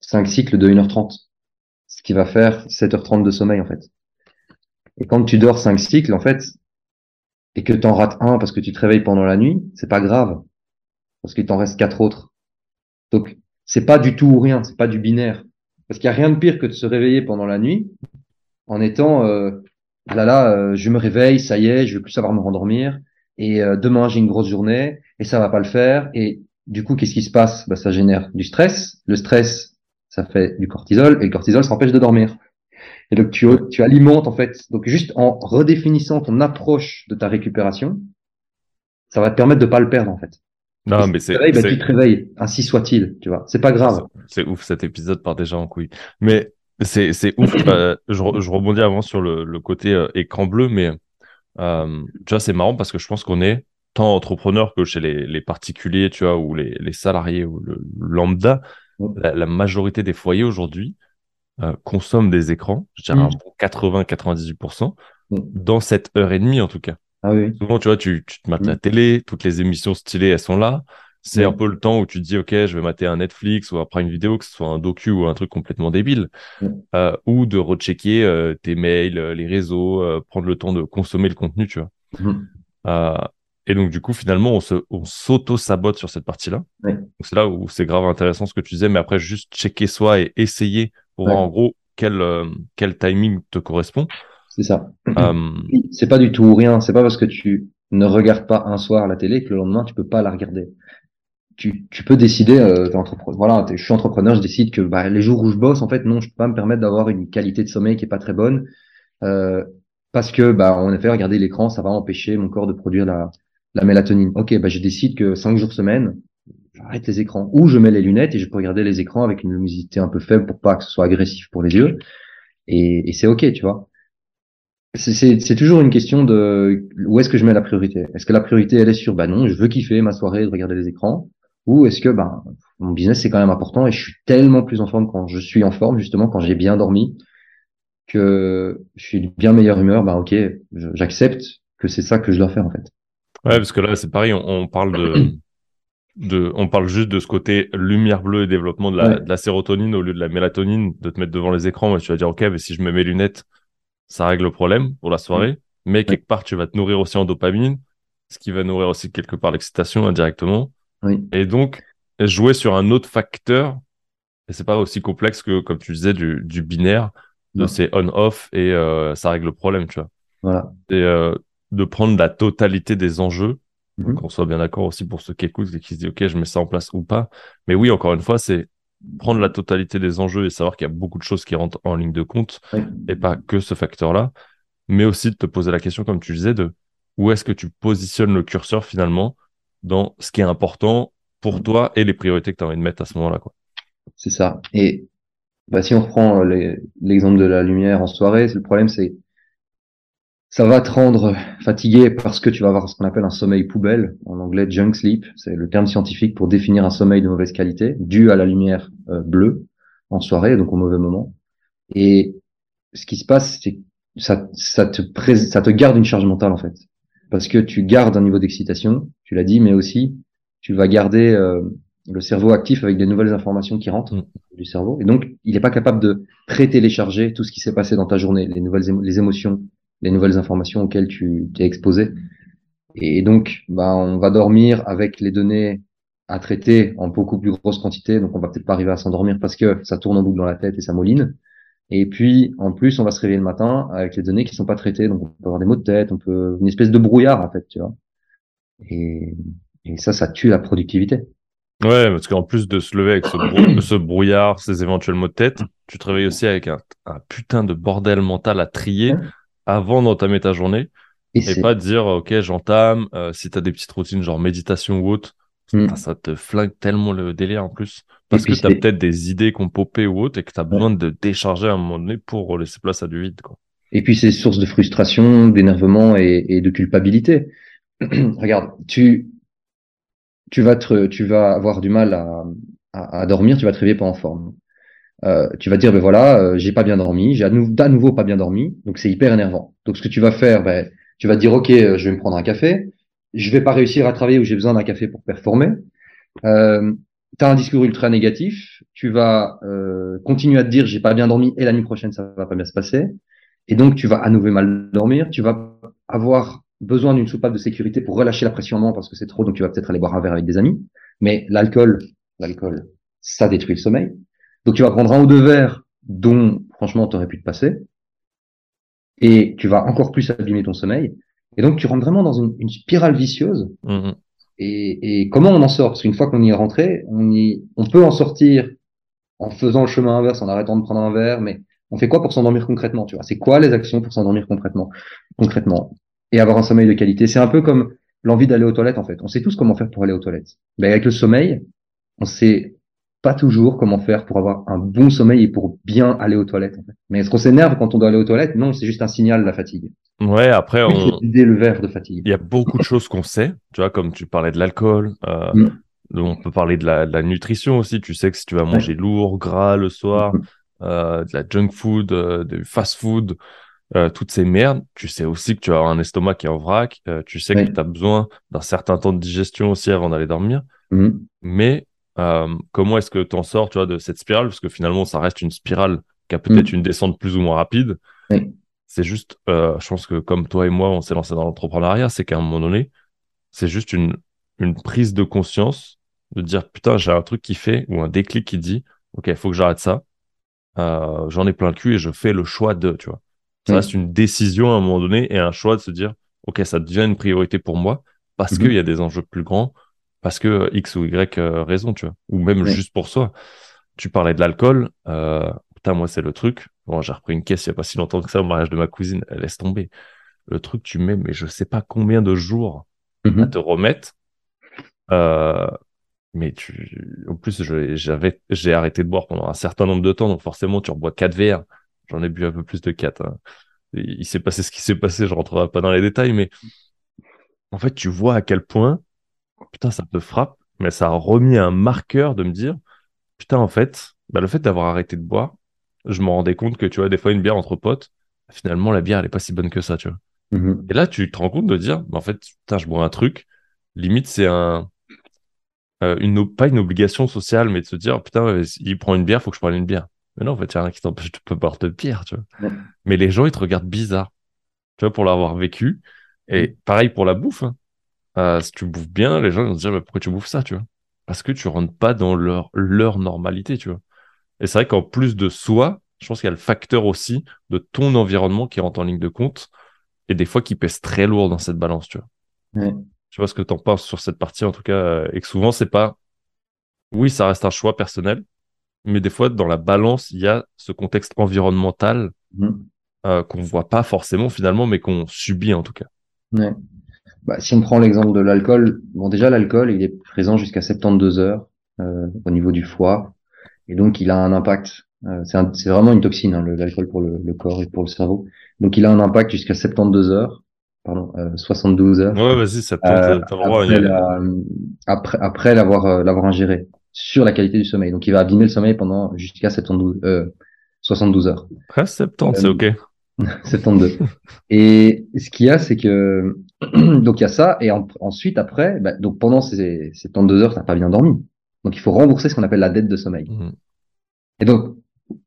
[SPEAKER 1] Cinq cycles de 1h30. Ce qui va faire 7h30 de sommeil, en fait. Et quand tu dors cinq cycles, en fait, et que tu en rates un parce que tu te réveilles pendant la nuit, c'est pas grave parce qu'il t'en reste quatre autres. Donc, c'est pas du tout ou rien, c'est pas du binaire. Parce qu'il y a rien de pire que de se réveiller pendant la nuit en étant euh, là là, euh, je me réveille, ça y est, je vais plus savoir me rendormir et euh, demain j'ai une grosse journée et ça va pas le faire et du coup qu'est-ce qui se passe? Bah, ça génère du stress. Le stress, ça fait du cortisol et le cortisol s'empêche de dormir. Et donc tu, tu alimentes en fait. Donc juste en redéfinissant ton approche de ta récupération, ça va te permettre de pas le perdre en fait.
[SPEAKER 2] Non, mais c'est.
[SPEAKER 1] Bah, tu te réveilles, ainsi soit-il, tu vois. C'est pas grave.
[SPEAKER 2] C'est ouf, cet épisode part déjà en couille. Mais c'est, c'est ouf. Euh, je, je, rebondis avant sur le, le côté euh, écran bleu, mais euh, tu vois, c'est marrant parce que je pense qu'on est tant entrepreneur que chez les, les particuliers, tu vois, ou les, les salariés ou le lambda. La, majorité des foyers aujourd'hui euh, consomment des écrans, je dirais mmh. 80-98%, mmh. dans cette heure et demie en tout cas.
[SPEAKER 1] Ah oui.
[SPEAKER 2] Souvent, tu vois, tu, tu te mates la mm. télé, toutes les émissions stylées, elles sont là. c'est un peu le temps où tu te dis, OK, je vais mater un Netflix ou après une vidéo, que ce soit un docu ou un truc complètement débile, euh, ou de rechecker euh, tes mails, euh, les réseaux, prendre le temps de consommer le contenu, tu vois. Mm. et donc, du coup, finalement, on se, on s'auto-sabote sur cette partie-là. C'est là où c'est grave intéressant ce que tu disais, mais après, juste checker soi et essayer pour voir en gros quel, quel timing te correspond.
[SPEAKER 1] C'est ça. C'est pas du tout ou rien. C'est pas parce que tu ne regardes pas un soir la télé que le lendemain tu peux pas la regarder tu, tu peux décider, euh, voilà, je suis entrepreneur, je décide que bah, les jours où je bosse, en fait, non, je peux pas me permettre d'avoir une qualité de sommeil qui est pas très bonne, euh, parce que, bah, en effet, regarder l'écran, ça va empêcher mon corps de produire la, la mélatonine. Ok, bah, je décide que cinq jours semaine, j'arrête les écrans, ou je mets les lunettes et je peux regarder les écrans avec une luminosité un peu faible pour pas que ce soit agressif pour les yeux, et, et c'est ok, tu vois. C'est toujours une question de où est-ce que je mets la priorité? Est-ce que la priorité elle est sur bah non, je veux kiffer ma soirée de regarder les écrans, ou est-ce que ben mon business c'est quand même important et je suis tellement plus en forme quand je suis en forme justement quand j'ai bien dormi que je suis de bien meilleure humeur ben ok j'accepte que c'est ça que je dois faire en fait.
[SPEAKER 2] Ouais parce que là c'est pareil on, parle de de on parle juste de ce côté lumière bleue et développement de la, de la sérotonine au lieu de la mélatonine de te mettre devant les écrans tu vas dire ok mais si je me mets mes lunettes ça règle le problème pour la soirée mais quelque part tu vas te nourrir aussi en dopamine ce qui va nourrir aussi quelque part l'excitation indirectement et donc, jouer sur un autre facteur, et c'est pas aussi complexe que, comme tu disais, du, du binaire, de ces on-off et euh, ça règle le problème, tu vois.
[SPEAKER 1] Voilà.
[SPEAKER 2] Et euh, de prendre la totalité des enjeux, mm-hmm. qu'on soit bien d'accord aussi pour ceux qui écoutent et qui se disent, OK, je mets ça en place ou pas. Mais oui, encore une fois, c'est prendre la totalité des enjeux et savoir qu'il y a beaucoup de choses qui rentrent en ligne de compte et pas que ce facteur-là, mais aussi de te poser la question, comme tu disais, de où est-ce que tu positionnes le curseur finalement dans ce qui est important pour toi et les priorités que tu as envie de mettre à ce moment-là.
[SPEAKER 1] C'est ça. Et bah, si on reprend euh, l'exemple de la lumière en soirée, le problème c'est ça va te rendre fatigué parce que tu vas avoir ce qu'on appelle un sommeil poubelle, en anglais junk sleep, c'est le terme scientifique pour définir un sommeil de mauvaise qualité, dû à la lumière euh, bleue en soirée, donc au mauvais moment. Et ce qui se passe, c'est ça, ça te ça te garde une charge mentale en fait parce que tu gardes un niveau d'excitation, tu l'as dit, mais aussi tu vas garder euh, le cerveau actif avec des nouvelles informations qui rentrent mm. du cerveau. Et donc, il n'est pas capable de pré-télécharger tout ce qui s'est passé dans ta journée, les nouvelles les émotions, les nouvelles informations auxquelles tu t'es exposé. Et donc, bah, on va dormir avec les données à traiter en beaucoup plus grosse quantité. Donc, on va peut-être pas arriver à s'endormir parce que ça tourne en boucle dans la tête et ça moline. Et puis, en plus, on va se réveiller le matin avec les données qui sont pas traitées. Donc, on peut avoir des maux de tête, on peut, une espèce de brouillard, en fait, tu vois. Et, et ça, ça tue la productivité.
[SPEAKER 2] Ouais, parce qu'en plus de se lever avec ce, ce, brouillard, ces éventuels maux de tête, tu te réveilles aussi avec un, un putain de bordel mental à trier avant d'entamer ta journée. Et, pas dire, OK, j'entame, euh, si tu as des petites routines genre méditation ou autre, mm. ça te flingue tellement le délire en plus. Parce que tu as peut-être des idées qu'on popé ou autre et que tu as besoin de décharger à un moment donné pour laisser place à du vide. Quoi.
[SPEAKER 1] Et puis c'est source de frustration, d'énervement et, de culpabilité. Regarde, tu, tu, vas te, tu vas avoir du mal à, à, dormir, tu vas te réveiller pas en forme. Euh, tu vas dire, ben voilà, euh, j'ai pas bien dormi, j'ai à, nouveau pas bien dormi, donc c'est hyper énervant. Donc ce que tu vas faire, ben, tu vas dire, ok, euh, je vais me prendre un café, je vais pas réussir à travailler où j'ai besoin d'un café pour performer. Euh, tu as un discours ultra négatif, tu vas continuer à te dire j'ai pas bien dormi et la nuit prochaine ça va pas bien se passer, et donc tu vas à nouveau mal dormir, tu vas avoir besoin d'une soupape de sécurité pour relâcher la pression en parce que c'est trop, donc tu vas peut-être aller boire un verre avec des amis, mais l'alcool, l'alcool, ça détruit le sommeil, donc tu vas prendre un ou deux verres dont franchement tu aurais pu te passer, et tu vas encore plus abîmer ton sommeil, et donc tu rentres vraiment dans une, une spirale vicieuse. Mmh et, et, comment on en sort? Parce qu'une fois qu'on y est rentré, on, y, on peut en sortir en faisant le chemin inverse, en arrêtant de prendre un verre, mais on fait quoi pour s'endormir concrètement Tu vois, c'est quoi les actions pour s'endormir concrètement, concrètement? Et avoir un sommeil de qualité. C'est un peu comme l'envie d'aller aux toilettes en fait. On sait tous comment faire pour aller aux toilettes. Mais avec le sommeil, on sait pas toujours comment faire pour avoir un bon sommeil et pour bien aller aux toilettes. Mais est-ce qu'on s'énerve quand on doit aller aux toilettes? Non, c'est juste un signal de la fatigue.
[SPEAKER 2] Ouais, après on.
[SPEAKER 1] le verre de fatigue.
[SPEAKER 2] Il y a beaucoup de choses qu'on sait, tu vois, comme tu parlais de l'alcool. Euh, mm. On peut parler de la, nutrition aussi. Tu sais que si tu vas manger lourd, gras le soir, mm. euh, de la junk food, euh, du fast food, euh, toutes ces merdes, tu sais aussi que tu as un estomac qui est en vrac, euh, tu sais que tu as besoin d'un certain temps de digestion aussi avant d'aller dormir.
[SPEAKER 1] Mhm.
[SPEAKER 2] Mais euh, comment est-ce que tu en sors tu vois, de cette spirale? Parce que finalement, ça reste une spirale qui a peut-être une descente plus ou moins rapide. C'est juste, euh, je pense que comme toi et moi, on s'est lancé dans l'entrepreneuriat, c'est qu'à un moment donné, c'est juste une, une prise de conscience de dire putain, j'ai un truc qui fait ou un déclic qui dit ok, il faut que j'arrête ça. Euh, J'en ai plein le cul et je fais le choix de, tu vois. Ça
[SPEAKER 1] Oui.
[SPEAKER 2] reste une décision à un moment donné et un choix de se dire ok, ça devient une priorité pour moi parce
[SPEAKER 1] Mhm.
[SPEAKER 2] qu'il y a des enjeux plus grands, parce que X ou Y euh, raison, tu vois, ou même juste pour soi. Tu parlais de l'alcool, euh, putain, moi c'est le truc. Bon, j'ai repris une caisse il y a pas si longtemps que ça au mariage de ma cousine, laisse tomber. Le truc, tu mets, mais je sais pas combien de jours à
[SPEAKER 1] Mhm.
[SPEAKER 2] te remettre. Euh, mais tu, en plus, j'avais, j'ai arrêté de boire pendant un certain nombre de temps, donc forcément, tu rebois quatre verres. J'en ai bu un peu plus de quatre. hein. Et Il s'est passé ce qui s'est passé, je rentrerai pas dans les détails, mais en fait, tu vois à quel point, putain, ça te frappe, mais ça a remis un marqueur de me dire, putain, en fait, bah, le fait d'avoir arrêté de boire, je me rendais compte que, tu vois, des fois, une bière entre potes, finalement, la bière, elle est pas si bonne que ça, tu vois.
[SPEAKER 1] Mhm.
[SPEAKER 2] Et là, tu te rends compte de dire, bah, en fait, putain, je bois un truc. Limite, c'est un, euh, une, pas une obligation sociale, mais de se dire, putain, il prend une bière, faut que je prenne une bière. Mais non, en fait, il y a rien qui t'empêche de boire de bière, tu vois. Mais les gens, ils te regardent bizarre, tu vois, pour l'avoir vécu. Et pareil pour la bouffe. hein. Euh, si tu bouffes bien, les gens vont se dire, bah, pourquoi tu bouffes ça, tu vois? Parce que tu rentres pas dans leur, leur normalité, tu vois. Et c'est vrai qu'en plus de soi, je pense qu'il y a le facteur aussi de ton environnement qui rentre en ligne de compte et des fois qui pèse très lourd dans cette balance, tu vois.
[SPEAKER 1] Ouais.
[SPEAKER 2] Je vois ce que tu en penses sur cette partie, en tout cas, euh, et que souvent, c'est pas. Oui, ça reste un choix personnel, mais des fois, dans la balance, il y a ce contexte environnemental
[SPEAKER 1] Mhm.
[SPEAKER 2] euh, qu'on voit pas forcément finalement, mais qu'on subit en tout cas.
[SPEAKER 1] Ouais. Bah, si on prend l'exemple de l'alcool, bon déjà l'alcool il est présent jusqu'à 72 heures euh, au niveau du foie et donc il a un impact. euh, c'est un- vraiment une toxine hein, l'alcool pour le, le corps et pour le cerveau. Donc il a un impact jusqu'à 72 heures, pardon, euh, 72 heures
[SPEAKER 2] Ouais, vas-y, ça
[SPEAKER 1] euh, après la- après après l'avoir euh, l'avoir ingéré sur la qualité du sommeil. Donc il va abîmer le sommeil pendant jusqu'à 72 euh, 72 heures.
[SPEAKER 2] Après 70, c'est
[SPEAKER 1] Euh,
[SPEAKER 2] ok.
[SPEAKER 1] 72. Et ce qu'il y a, c'est que donc il y a ça, et en- ensuite après, bah, donc pendant ces, ces 72 heures, t'as pas bien dormi. Donc il faut rembourser ce qu'on appelle la dette de sommeil.
[SPEAKER 2] Mhm.
[SPEAKER 1] Et donc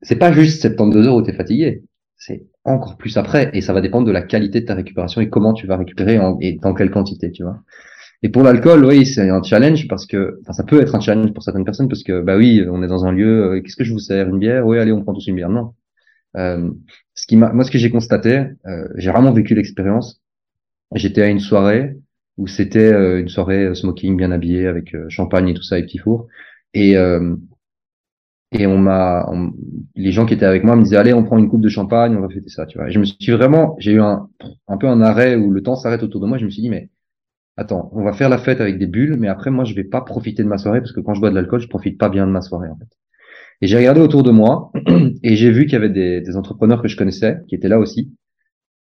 [SPEAKER 1] c'est pas juste 72 heures où t'es fatigué, c'est encore plus après, et ça va dépendre de la qualité de ta récupération et comment tu vas récupérer en- et dans quelle quantité, tu vois. Et pour l'alcool, oui, c'est un challenge parce que, enfin, ça peut être un challenge pour certaines personnes parce que, bah oui, on est dans un lieu, euh, qu'est-ce que je vous sers, une bière? Oui, allez, on prend tous une bière. Non. Euh, ce qui m'a, moi, ce que j'ai constaté, euh, j'ai vraiment vécu l'expérience. J'étais à une soirée où c'était euh, une soirée euh, smoking bien habillée avec euh, champagne et tout ça et petit four. Et et on m'a, les gens qui étaient avec moi me disaient allez, on prend une coupe de champagne, on va fêter ça, tu vois. Et je me suis vraiment, j'ai eu un un peu un arrêt où le temps s'arrête autour de moi. Je me suis dit mais attends, on va faire la fête avec des bulles, mais après moi je vais pas profiter de ma soirée parce que quand je bois de l'alcool, je profite pas bien de ma soirée en fait. Et j'ai regardé autour de moi et j'ai vu qu'il y avait des entrepreneurs que je connaissais qui étaient là aussi.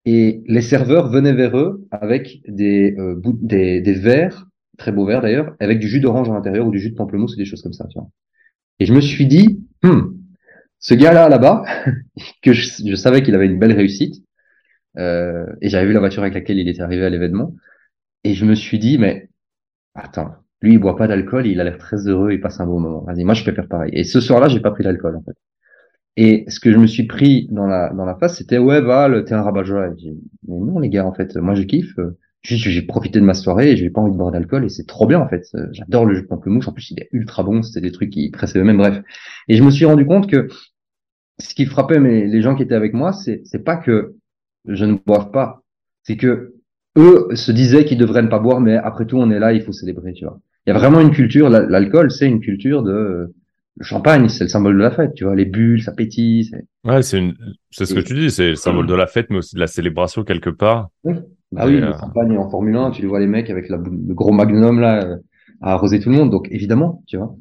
[SPEAKER 1] Et les serveurs venaient vers eux avec des, euh, des, des verres, très beaux verres d'ailleurs, avec du jus d'orange à l'intérieur ou du jus de pamplemousse ou des choses comme ça. Tu vois. Et je me suis dit, hmm, ce gars-là là-bas, que je, je savais qu'il avait une belle réussite, euh, et j'avais vu la voiture avec laquelle il était arrivé à l'événement, et je me suis dit, mais attends, lui il boit pas d'alcool, il a l'air très heureux, il passe un bon moment. Vas-y, moi je peux faire pareil. Et ce soir-là, j'ai pas pris d'alcool en fait. Et ce que je me suis pris dans la dans la face, c'était ouais Val, t'es un rabat-joie. Mais non les gars, en fait, moi je kiffe. euh, Juste j'ai profité de ma soirée et j'ai pas envie de boire d'alcool et c'est trop bien en fait. Euh, J'adore le jus de pamplemousse. En plus il est ultra bon. C'était des trucs qui pressaient eux-mêmes. Bref. Et je me suis rendu compte que ce qui frappait les gens qui étaient avec moi, c'est c'est pas que je ne boive pas, c'est que eux se disaient qu'ils devraient ne pas boire, mais après tout on est là, il faut célébrer, tu vois. Il y a vraiment une culture, la- l'alcool c'est une culture de le champagne, c'est le symbole de la fête, tu vois, les bulles, ça pétille, c'est
[SPEAKER 2] Ouais, c'est une, c'est ce que tu dis, c'est le symbole de la fête, mais aussi de la célébration quelque part.
[SPEAKER 1] Bah oui,
[SPEAKER 2] Et,
[SPEAKER 1] le
[SPEAKER 2] euh,
[SPEAKER 1] champagne en Formule 1, tu les vois les mecs avec la, le gros magnum là euh, à arroser tout le monde, donc évidemment, tu vois.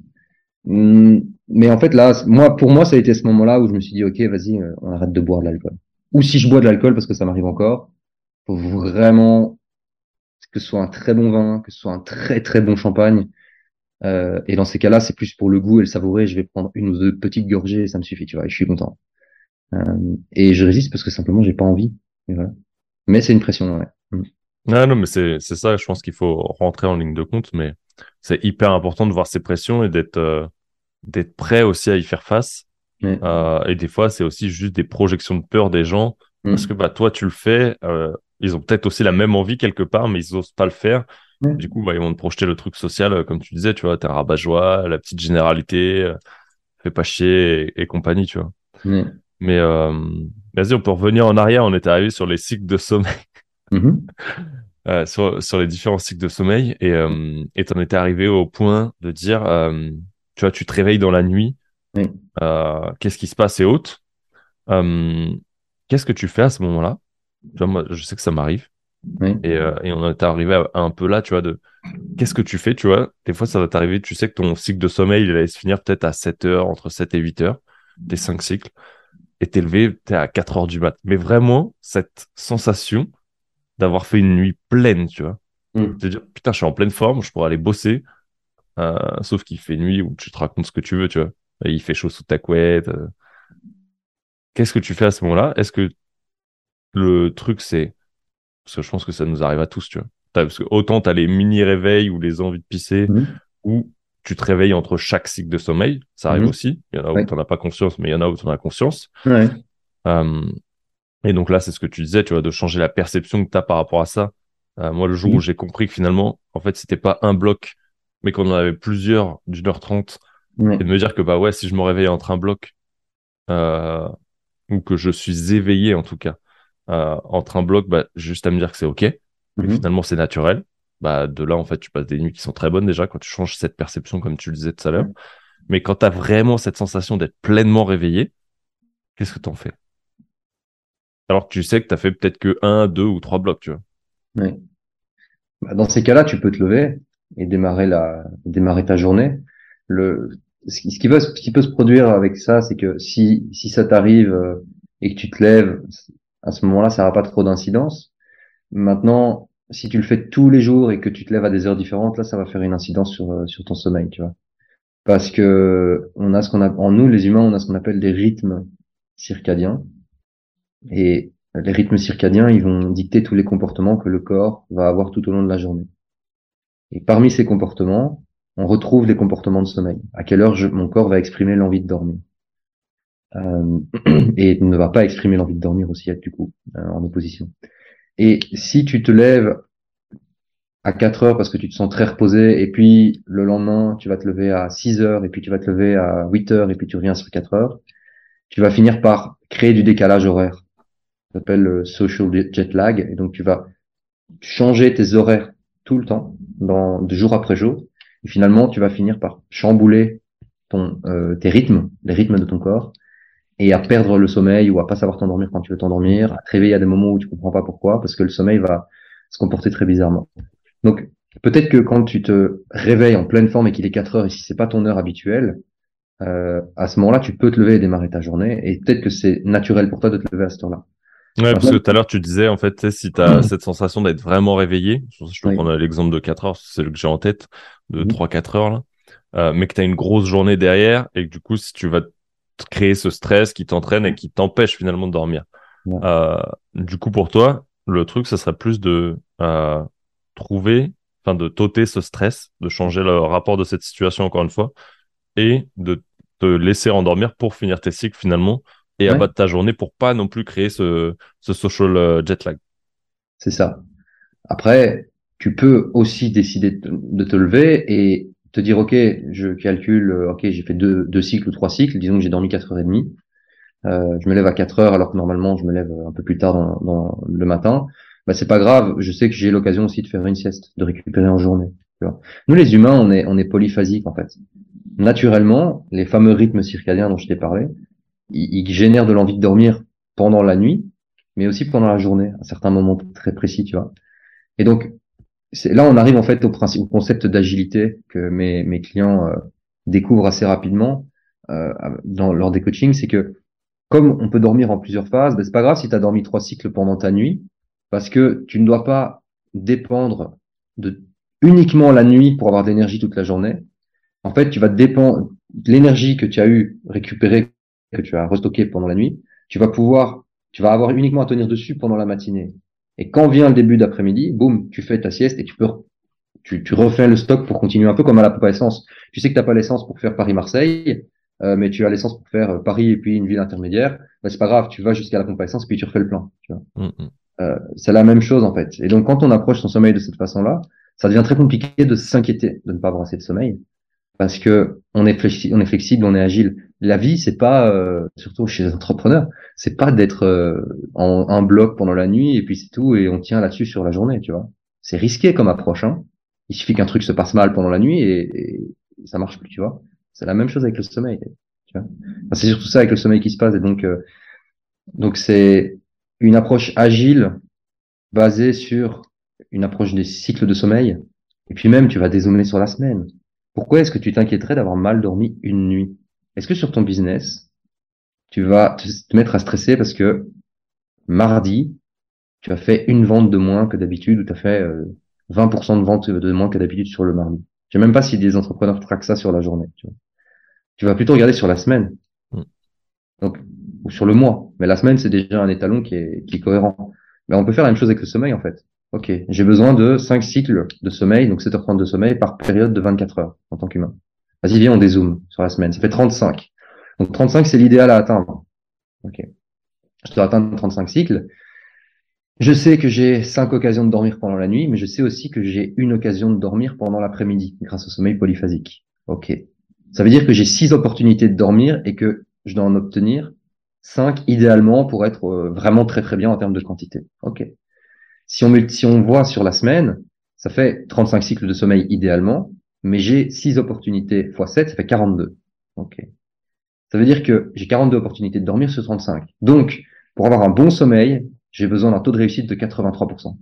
[SPEAKER 1] Hum, Mais en fait là, moi, pour moi, ça a été ce moment-là où je me suis dit, ok, vas-y, euh, on arrête de boire de l'alcool. Ou si je bois de l'alcool, parce que ça m'arrive encore, faut vraiment que ce soit un très bon vin, que ce soit un très très bon champagne. Euh, et dans ces cas-là, c'est plus pour le goût et le savourer. Je vais prendre une ou deux petites gorgées et ça me suffit, tu vois. Et je suis content. Euh, et je résiste parce que simplement, j'ai pas envie. Mais c'est une pression, ouais. Mm.
[SPEAKER 2] Ah non, mais c'est ça, je pense qu'il faut rentrer en ligne de compte, mais c'est hyper important de voir ces pressions et d'être euh, d'être prêt aussi à y faire face. Et des fois, c'est aussi juste des projections de peur des gens, mm. parce que bah, toi, tu le fais, ils ont peut-être aussi la même envie quelque part, mais ils osent pas le faire. Du coup, bah, ils vont te projeter le truc social, euh, comme tu disais, tu vois, t'es un rabat-joie, la petite généralité, euh, fais pas chier et, compagnie, tu vois. Mais euh, vas-y, on peut revenir en arrière. On est arrivé sur les cycles de sommeil, mm-hmm. euh, sur, sur les différents cycles de sommeil, et euh, t'en étais arrivé au point de dire, tu vois, tu te réveilles dans la nuit. Qu'est-ce qui se passe? Et haute Qu'est-ce que tu fais à ce moment-là? Moi, je sais que ça m'arrive. Et, euh, et, on est arrivé à, un peu là, tu vois, de qu'est-ce que tu fais, tu vois? Des fois, ça va t'arriver, tu sais que ton cycle de sommeil, il va se finir peut-être à 7 heures, entre 7 et 8 heures, des 5 cycles, et t'es levé, t'es à 4 heures du mat. Mais vraiment, cette sensation d'avoir fait une nuit pleine, tu vois. Mm. De dire, putain, je suis en pleine forme, je pourrais aller bosser, euh, sauf qu'il fait nuit où tu te racontes ce que tu veux, tu vois. Et il fait chaud sous ta couette. Euh. Qu'est-ce que tu fais à ce moment-là? Est-ce que le truc, c'est parce que je pense que ça nous arrive à tous, tu vois. Parce que autant tu as les mini-réveils ou les envies de pisser, mmh. ou tu te réveilles entre chaque cycle de sommeil. Ça arrive mmh. aussi. Il y en a où tu n'en as pas conscience, mais il y en a où tu en as conscience. Ouais. Euh, et donc là, c'est ce que tu disais, tu vois, de changer la perception que tu as par rapport à ça. Euh, moi, le jour où mmh. j'ai compris que finalement, en fait, c'était pas un bloc, mais qu'on en avait plusieurs d'une heure trente, et de me dire que, bah ouais, si je me réveille entre un bloc, euh, ou que je suis éveillé en tout cas, euh, entre un bloc, bah, juste à me dire que c'est OK. Mais mhm. finalement, c'est naturel. Bah, de là, en fait, tu passes des nuits qui sont très bonnes déjà quand tu changes cette perception, comme tu le disais tout à l'heure. Mais quand tu as vraiment cette sensation d'être pleinement réveillé, qu'est-ce que tu en fais? Alors que tu sais que tu as fait peut-être que un, deux ou trois blocs, tu vois.
[SPEAKER 1] Oui. Bah, dans ces cas-là, tu peux te lever et démarrer la, démarrer ta journée. Le, ce qui, peut, ce qui peut se produire avec ça, c'est que si, si ça t'arrive euh, et que tu te lèves, à ce moment-là, ça n'aura pas trop d'incidence. Maintenant, si tu le fais tous les jours et que tu te lèves à des heures différentes, là, ça va faire une incidence sur, euh, sur ton sommeil, tu vois. Parce que on a ce qu'on a, en nous, les humains, on a ce qu'on appelle des rythmes circadiens. Et les rythmes circadiens, ils vont dicter tous les comportements que le corps va avoir tout au long de la journée. Et parmi ces comportements, on retrouve les comportements de sommeil. À quelle heure mon corps va exprimer l'envie de dormir euh, et ne va pas exprimer l'envie de dormir aussi du coup euh, en opposition. Et si tu te lèves à 4 heures parce que tu te sens très reposé et puis le lendemain tu vas te lever à 6 heures et puis tu vas te lever à 8 heures et puis tu reviens sur 4 heures, tu vas finir par créer du décalage horaire. Ça s'appelle le social jet lag et donc tu vas changer tes horaires tout le temps, dans, de jour après jour, et finalement tu vas finir par chambouler ton, euh, tes rythmes, les rythmes de ton corps, et à perdre le sommeil ou à pas savoir t'endormir quand tu veux t'endormir, à te réveiller à des moments où tu comprends pas pourquoi, parce que le sommeil va se comporter très bizarrement. Donc peut-être que quand tu te réveilles en pleine forme et qu'il est 4 heures et si c'est pas ton heure habituelle, euh, à ce moment-là, tu peux te lever et démarrer ta journée et peut-être que c'est naturel pour toi de te lever à cette heure-là.
[SPEAKER 2] Ouais, parce que tout à l'heure, tu disais, en fait, si tu as cette sensation d'être vraiment réveillé, je peux prendre l'exemple de 4 heures, c'est le que j'ai en tête, de 3-4 heures, là, euh, mais que tu as une grosse journée derrière et que du coup, si tu vas créer ce stress qui t'entraîne et qui t'empêche finalement de dormir. Euh, du coup, pour toi, le truc, ça serait plus de euh, trouver, enfin de t'ôter ce stress, de changer le rapport de cette situation encore une fois, et de te laisser endormir pour finir tes cycles finalement et abattre ta journée pour pas non plus créer ce, ce social euh, jet lag.
[SPEAKER 1] C'est ça. Après, tu peux aussi décider de te lever et te dire ok je calcule euh, ok j'ai fait deux, deux cycles ou trois cycles disons que j'ai dormi quatre heures et demie. Euh, je me lève à 4 heures alors que normalement je me lève un peu plus tard dans, dans le matin. Bah c'est pas grave je sais que j'ai l'occasion aussi de faire une sieste de récupérer en journée nous les humains on est on est polyphasique en fait. Naturellement les fameux rythmes circadiens dont je t'ai parlé ils, ils génèrent de l'envie de dormir pendant la nuit mais aussi pendant la journée à certains moments très précis tu vois. Et donc là on arrive en fait au principe, au concept d'agilité que mes, clients euh, découvrent assez rapidement euh, dans lors des coachings, c'est que comme on peut dormir en plusieurs phases, ben, c'est pas grave si tu as dormi trois cycles pendant ta nuit, parce que tu ne dois pas dépendre de uniquement la nuit pour avoir de l'énergie toute la journée. En fait, tu vas dépendre l'énergie que tu as eu récupérée, que tu as restockée pendant la nuit, tu vas pouvoir tu vas avoir uniquement à tenir dessus pendant la matinée. Et quand vient le début d'après-midi, boum, tu fais ta sieste et tu peux tu, tu refais le stock pour continuer un peu comme à la pompe à essence. Tu sais que t'as pas l'essence pour faire Paris-Marseille, euh, mais tu as l'essence pour faire euh, Paris et puis une ville intermédiaire. Bah, c'est pas grave, tu vas jusqu'à la pompe à essence puis tu refais le plein. Tu vois. Mm, mm. Euh, c'est la même chose en fait. Et donc quand on approche son sommeil de cette façon-là, ça devient très compliqué de s'inquiéter de ne pas avoir assez de sommeil parce que on est, flexible, on est agile. La vie, c'est pas, euh, surtout chez les entrepreneurs, c'est pas d'être euh, en un bloc pendant la nuit et puis c'est tout et on tient là-dessus sur la journée, tu vois. C'est risqué comme approche. Hein. Il suffit qu'un truc se passe mal pendant la nuit et, et ça marche plus, tu vois. C'est la même chose avec le sommeil. C'est surtout ça avec le sommeil qui se passe et donc euh, donc c'est une approche agile basée sur une approche des cycles de sommeil. Et puis même, tu vas dézoomer sur la semaine. Pourquoi est-ce que tu t'inquiéterais d'avoir mal dormi une nuit? Est-ce que sur ton business, tu vas te mettre à stresser parce que mardi, tu as fait une vente de moins que d'habitude ou tu as fait 20% euh, de vente de moins que d'habitude sur le mardi? Je sais même pas si des entrepreneurs traquent ça sur la journée. Tu, tu vas plutôt regarder sur la semaine. Mm. Donc, ou sur le mois. Mais la semaine, c'est déjà un étalon qui est, qui est cohérent. Mais on peut faire la même chose avec le sommeil, en fait. Ok, j'ai besoin de 5 cycles de sommeil, donc 7h30 de sommeil par période de 24 heures en tant qu'humain. Vas-y, viens, on dézoome sur la semaine. Ça fait 35. Donc 35, c'est l'idéal à atteindre. Ok. Je dois atteindre 35 cycles. Je sais que j'ai 5 occasions de dormir pendant la nuit, mais je sais aussi que j'ai une occasion de dormir pendant l'après-midi grâce au sommeil polyphasique. Ok. Ça veut dire que j'ai 6 opportunités de dormir et que je dois en obtenir 5 idéalement pour être euh, vraiment très très bien en termes de quantité. Ok. Si on, si on voit sur la semaine, ça fait 35 cycles de sommeil idéalement, mais j'ai 6 opportunités x 7, ça fait 42. Ok. Ça veut dire que j'ai 42 opportunités de dormir sur 35. Donc, pour avoir un bon sommeil, j'ai besoin d'un taux de réussite de 83%.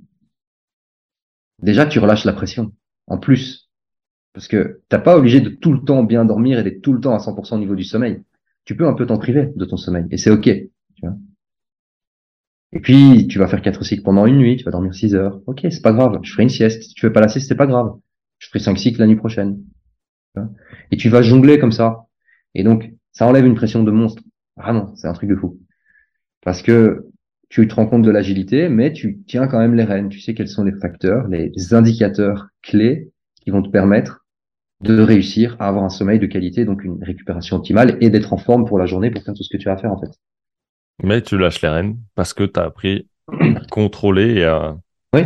[SPEAKER 1] Déjà, tu relâches la pression. En plus. Parce que t'as pas obligé de tout le temps bien dormir et d'être tout le temps à 100% au niveau du sommeil. Tu peux un peu t'en priver de ton sommeil. Et c'est OK. Et puis, tu vas faire quatre cycles pendant une nuit, tu vas dormir six heures. Ok, c'est pas grave. Je ferai une sieste. Si tu fais pas la sieste, c'est pas grave. Je ferai cinq cycles la nuit prochaine. Et tu vas jongler comme ça. Et donc, ça enlève une pression de monstre. Vraiment, c'est un truc de fou. Parce que tu te rends compte de l'agilité, mais tu tiens quand même les rênes. Tu sais quels sont les facteurs, les indicateurs clés qui vont te permettre de réussir à avoir un sommeil de qualité, donc une récupération optimale et d'être en forme pour la journée pour faire tout ce que tu as à faire en fait.
[SPEAKER 2] Mais tu lâches les rênes parce que tu as appris à contrôler et à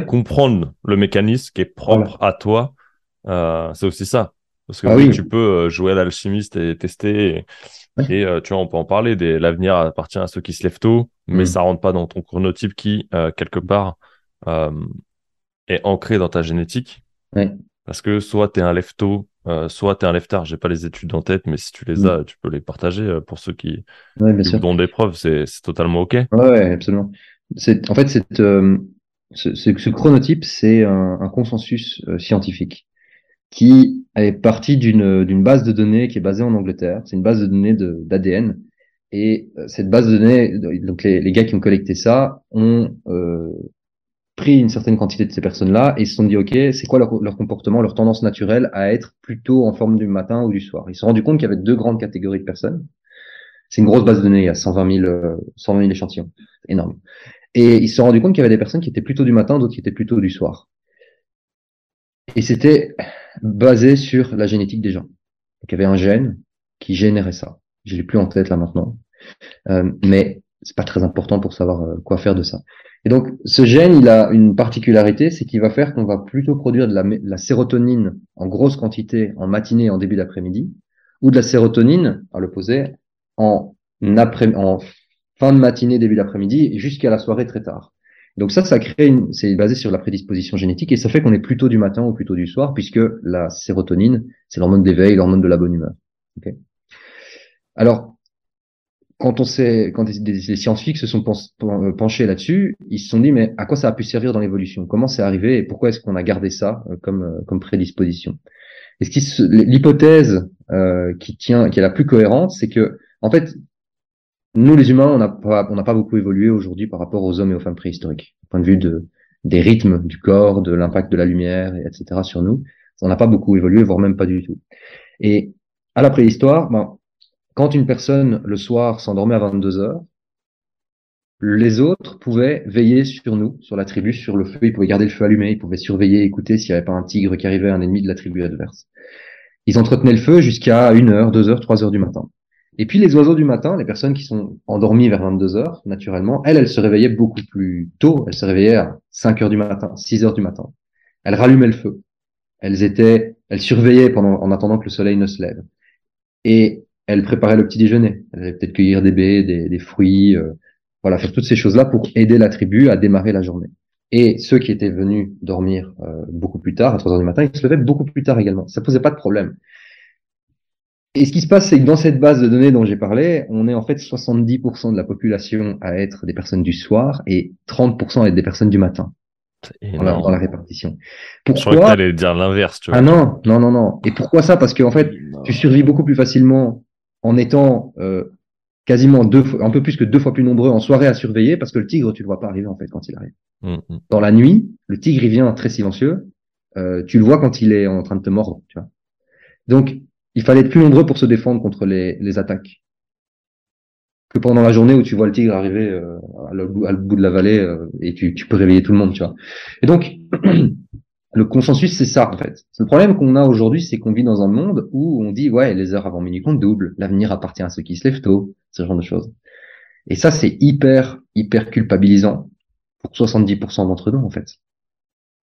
[SPEAKER 2] comprendre le mécanisme qui est propre à toi. Euh, c'est aussi ça. Parce que ah oui, tu peux euh, jouer à l'alchimiste et tester. Et, euh, tu vois, on peut en parler. Des... L'avenir appartient à ceux qui se lèvent tôt, mais mm. ça rentre pas dans ton chronotype qui, euh, quelque part, est ancré dans ta génétique. Parce que soit tu es un lève tôt, euh, soit tu es un lève-tard, j'ai pas les études en tête, mais si tu les mm. as, tu peux les partager euh, pour ceux qui, ouais, des preuves, c'est totalement OK.
[SPEAKER 1] Ouais, absolument. En fait, euh, ce, ce, chronotype, c'est un, un, consensus euh, scientifique qui est parti d'une base de données qui est basée en Angleterre. C'est une base de données d'ADN. Et cette base de données, donc les, les, gars qui ont collecté ça, ont pris une certaine quantité de ces personnes-là et se sont dit, OK, c'est quoi leur, comportement, leur tendance naturelle à être plutôt en forme du matin ou du soir? Ils se sont rendus compte qu'il y avait deux grandes catégories de personnes. C'est une grosse base de données, il y a 120 000, 120 000 échantillons. Énorme. Et ils se sont rendus compte qu'il y avait des personnes qui étaient plutôt du matin, d'autres qui étaient plutôt du soir. Et c'était basé sur la génétique des gens. Donc il y avait un gène qui générait ça. Je l'ai plus en tête là maintenant. Euh, mais c'est pas très important pour savoir euh, quoi faire de ça. Et donc, ce gène, il a une particularité, c'est qu'il va faire qu'on va plutôt produire de la, sérotonine en grosse quantité en matinée et en début d'après-midi, ou de la sérotonine, à l'opposé, en, après, en fin de matinée, début d'après-midi, jusqu'à la soirée très tard. Donc ça, ça crée une, c'est basé sur la prédisposition génétique et ça fait qu'on est plutôt du matin ou plutôt du soir, puisque la sérotonine, c'est l'hormone d'éveil, l'hormone de la bonne humeur. Okay Alors, quand on sait, quand les scientifiques se sont euh, penchés là-dessus, ils se sont dit mais à quoi ça a pu servir dans l'évolution? Comment c'est arrivé et pourquoi est-ce qu'on a gardé ça euh, comme euh, comme prédisposition? Et l'hypothèse euh, qui tient, qui est la plus cohérente, c'est que en fait, nous les humains, on n'a pas beaucoup évolué aujourd'hui par rapport aux hommes et aux femmes préhistoriques, du point de vue de des rythmes du corps, de l'impact de la lumière, etc. sur nous, on n'a pas beaucoup évolué, voire même pas du tout. Et à la préhistoire, ben, quand une personne le soir s'endormait à 22 heures, les autres pouvaient veiller sur nous, sur la tribu, sur le feu. Ils pouvaient garder le feu allumé, ils pouvaient surveiller, écouter s'il n'y avait pas un tigre qui arrivait, un ennemi de la tribu adverse. Ils entretenaient le feu jusqu'à une heure, deux heures, trois heures du matin. Et puis les oiseaux du matin, les personnes qui sont endormies vers 22 heures, naturellement, elles, elles se réveillaient beaucoup plus tôt. Elles se réveillaient à 5 heures du matin, 6 heures du matin. Elles rallumaient le feu. Elles étaient, elles surveillaient pendant, en attendant que le soleil ne se lève. Et elles préparaient le petit déjeuner. Elles allaient peut-être cueillir des baies, des, des fruits, euh, voilà, faire toutes ces choses-là pour aider la tribu à démarrer la journée. Et ceux qui étaient venus dormir euh, beaucoup plus tard, à 3 heures du matin, ils se levaient beaucoup plus tard également. Ça posait pas de problème. Et ce qui se passe, c'est que dans cette base de données dont j'ai parlé, on est en fait 70% de la population à être des personnes du soir et 30% à être des personnes du matin. Dans la, dans la, répartition.
[SPEAKER 2] Pourquoi Je crois que allais dire l'inverse.
[SPEAKER 1] Ah non, non, non, non. Et pourquoi ça? Parce qu'en fait, tu survis beaucoup plus facilement en étant euh, quasiment deux fois, un peu plus que deux fois plus nombreux en soirée à surveiller, parce que le tigre, tu le vois pas arriver en fait quand il arrive. Mm, mm. Dans la nuit, le tigre il vient très silencieux. Euh, tu le vois quand il est en train de te mordre, tu vois. Donc il fallait être plus nombreux pour se défendre contre les, les attaques que pendant la journée où tu vois le tigre arriver euh, à, le, bout de la vallée euh, et tu, tu, peux réveiller tout le monde, tu vois. Et donc, le consensus, c'est ça, en fait. Le problème qu'on a aujourd'hui, c'est qu'on vit dans un monde où on dit, ouais, les heures avant minuit comptent double, l'avenir appartient à ceux qui se lèvent tôt, ce genre de choses. Et ça, c'est hyper, hyper culpabilisant pour 70% d'entre nous, en fait.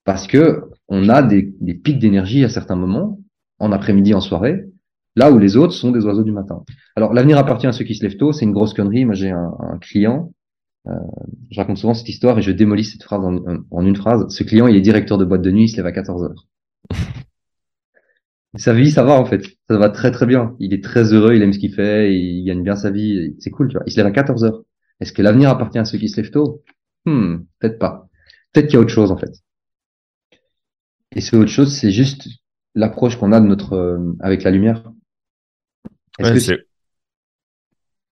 [SPEAKER 1] Parce que on a des, pics d'énergie à certains moments, en après-midi, en soirée, là où les autres sont des oiseaux du matin. Alors l'avenir appartient à ceux qui se lèvent tôt, c'est une grosse connerie. Moi j'ai un, un, client, euh, je raconte souvent cette histoire et je démolis cette phrase en, en, une phrase. Ce client, il est directeur de boîte de nuit, il se lève à 14 heures. sa vie, ça va en fait, ça va très très bien. Il est très heureux, il aime ce qu'il fait, il gagne bien sa vie, c'est cool, tu vois. Il se lève à 14 heures. Est-ce que l'avenir appartient à ceux qui se lèvent tôt? Hmm, peut-être pas. Peut-être qu'il y a autre chose en fait. Et ce autre chose, c'est juste l'approche qu'on a de notre euh, avec la lumière.
[SPEAKER 2] Ouais.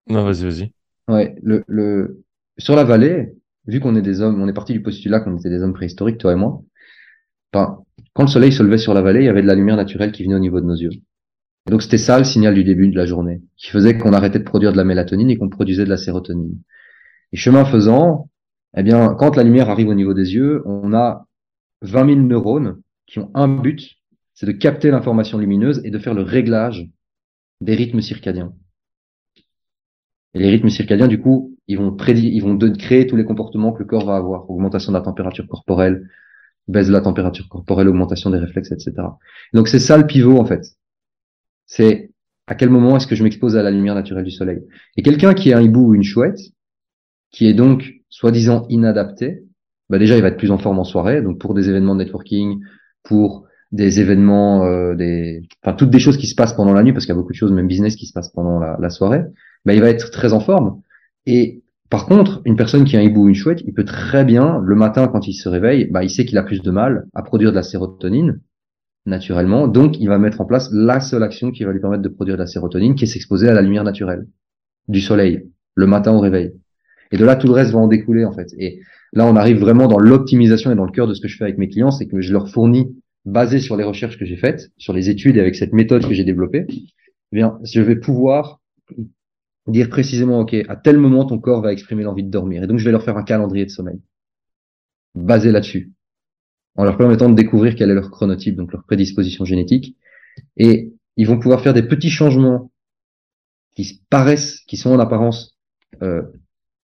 [SPEAKER 2] Non, vas-y, vas-y.
[SPEAKER 1] Ouais, le, le... sur la vallée, vu qu'on est des hommes, on est parti du postulat qu'on était des hommes préhistoriques, toi et moi. Quand le soleil se levait sur la vallée, il y avait de la lumière naturelle qui venait au niveau de nos yeux. Donc c'était ça le signal du début de la journée, qui faisait qu'on arrêtait de produire de la mélatonine et qu'on produisait de la sérotonine. Et chemin faisant, eh bien, quand la lumière arrive au niveau des yeux, on a 20 000 neurones qui ont un but, c'est de capter l'information lumineuse et de faire le réglage des rythmes circadiens. Et les rythmes circadiens, du coup, ils vont prédire, ils vont créer tous les comportements que le corps va avoir. Augmentation de la température corporelle, baisse de la température corporelle, augmentation des réflexes, etc. Donc c'est ça le pivot, en fait. C'est à quel moment est-ce que je m'expose à la lumière naturelle du soleil. Et quelqu'un qui a un hibou ou une chouette, qui est donc soi-disant inadapté, bah déjà il va être plus en forme en soirée, donc pour des événements de networking, pour des événements, euh, des, enfin toutes des choses qui se passent pendant la nuit, parce qu'il y a beaucoup de choses, même business, qui se passent pendant la, la soirée, bah, il va être très en forme. Et par contre, une personne qui a un hibou ou une chouette, il peut très bien, le matin quand il se réveille, bah, il sait qu'il a plus de mal à produire de la sérotonine naturellement, donc il va mettre en place la seule action qui va lui permettre de produire de la sérotonine, qui est s'exposer à la lumière naturelle du soleil le matin au réveil. Et de là, tout le reste va en découler en fait. Et là, on arrive vraiment dans l'optimisation et dans le cœur de ce que je fais avec mes clients, c'est que je leur fournis basé sur les recherches que j'ai faites, sur les études et avec cette méthode que j'ai développée, eh bien, je vais pouvoir dire précisément, OK, à tel moment, ton corps va exprimer l'envie de dormir. Et donc, je vais leur faire un calendrier de sommeil basé là-dessus, en leur permettant de découvrir quel est leur chronotype, donc leur prédisposition génétique. Et ils vont pouvoir faire des petits changements qui paraissent, qui sont en apparence euh,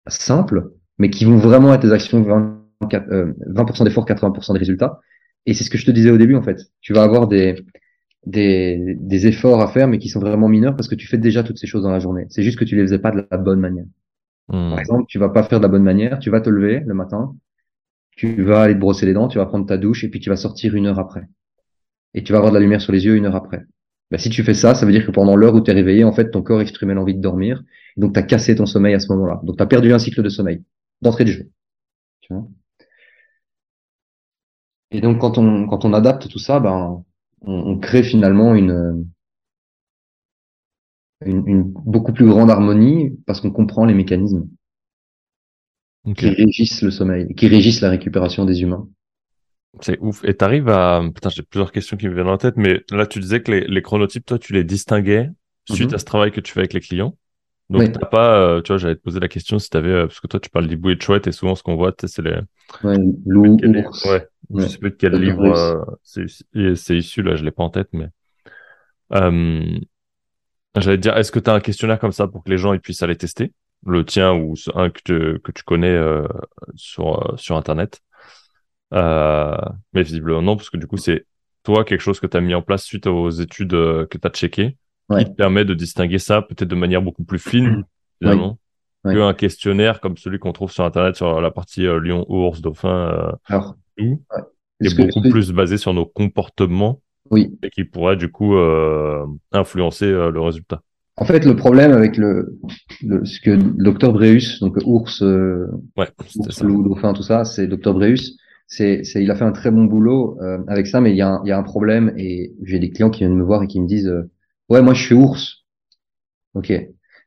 [SPEAKER 1] simples, mais qui vont vraiment être des actions 20, 20% euh, d'efforts, 80% des résultats. Et c'est ce que je te disais au début, en fait. Tu vas avoir des, des, des, efforts à faire, mais qui sont vraiment mineurs parce que tu fais déjà toutes ces choses dans la journée. C'est juste que tu les faisais pas de la bonne manière. Hmm. Par exemple, tu vas pas faire de la bonne manière, tu vas te lever le matin, tu vas aller te brosser les dents, tu vas prendre ta douche et puis tu vas sortir une heure après. Et tu vas avoir de la lumière sur les yeux une heure après. Ben, si tu fais ça, ça veut dire que pendant l'heure où tu es réveillé, en fait, ton corps exprimait l'envie de dormir. donc, tu as cassé ton sommeil à ce moment-là. Donc, tu as perdu un cycle de sommeil d'entrée de jeu. Tu vois? Et donc, quand on, quand on adapte tout ça, ben, on, on crée finalement une, une, une, beaucoup plus grande harmonie parce qu'on comprend les mécanismes qui régissent le sommeil, qui régissent la récupération des humains.
[SPEAKER 2] C'est ouf. Et t'arrives à, putain, j'ai plusieurs questions qui me viennent en tête, mais là, tu disais que les, les chronotypes, toi, tu les distinguais suite mm-hmm. à ce travail que tu fais avec les clients. Donc, t'as pas, euh, tu vois, j'allais te poser la question si t'avais, euh, parce que toi, tu parles d'hibou et de chouette, et souvent, ce qu'on voit, c'est les.
[SPEAKER 1] Ouais, loup, ours.
[SPEAKER 2] Ouais. Je sais plus de quel livre euh, c'est issu, là, je l'ai pas en tête, mais. J'allais te dire, est-ce que tu as un questionnaire comme ça pour que les gens ils puissent aller tester? Le tien ou un que tu, que tu connais sur, sur Internet Mais visiblement non, parce que du coup, c'est toi quelque chose que tu as mis en place suite aux études que tu as checkées qui te permet de distinguer ça peut-être de manière beaucoup plus fine, finalement, qu'un questionnaire comme celui qu'on trouve sur Internet sur la partie euh, lion, ours, dauphin, euh, qui est beaucoup plus basé sur nos comportements
[SPEAKER 1] oui.
[SPEAKER 2] et qui pourrait du coup euh, influencer euh, le résultat.
[SPEAKER 1] En fait, le problème avec le, le ce que docteur Breus, donc ours, euh,
[SPEAKER 2] ouais,
[SPEAKER 1] ours loup, dauphin, tout ça, c'est docteur Breus. C'est, c'est, il a fait un très bon boulot avec ça, mais il y a un, il y a un problème et j'ai des clients qui viennent me voir et qui me disent Ouais, moi je suis ours. Ok.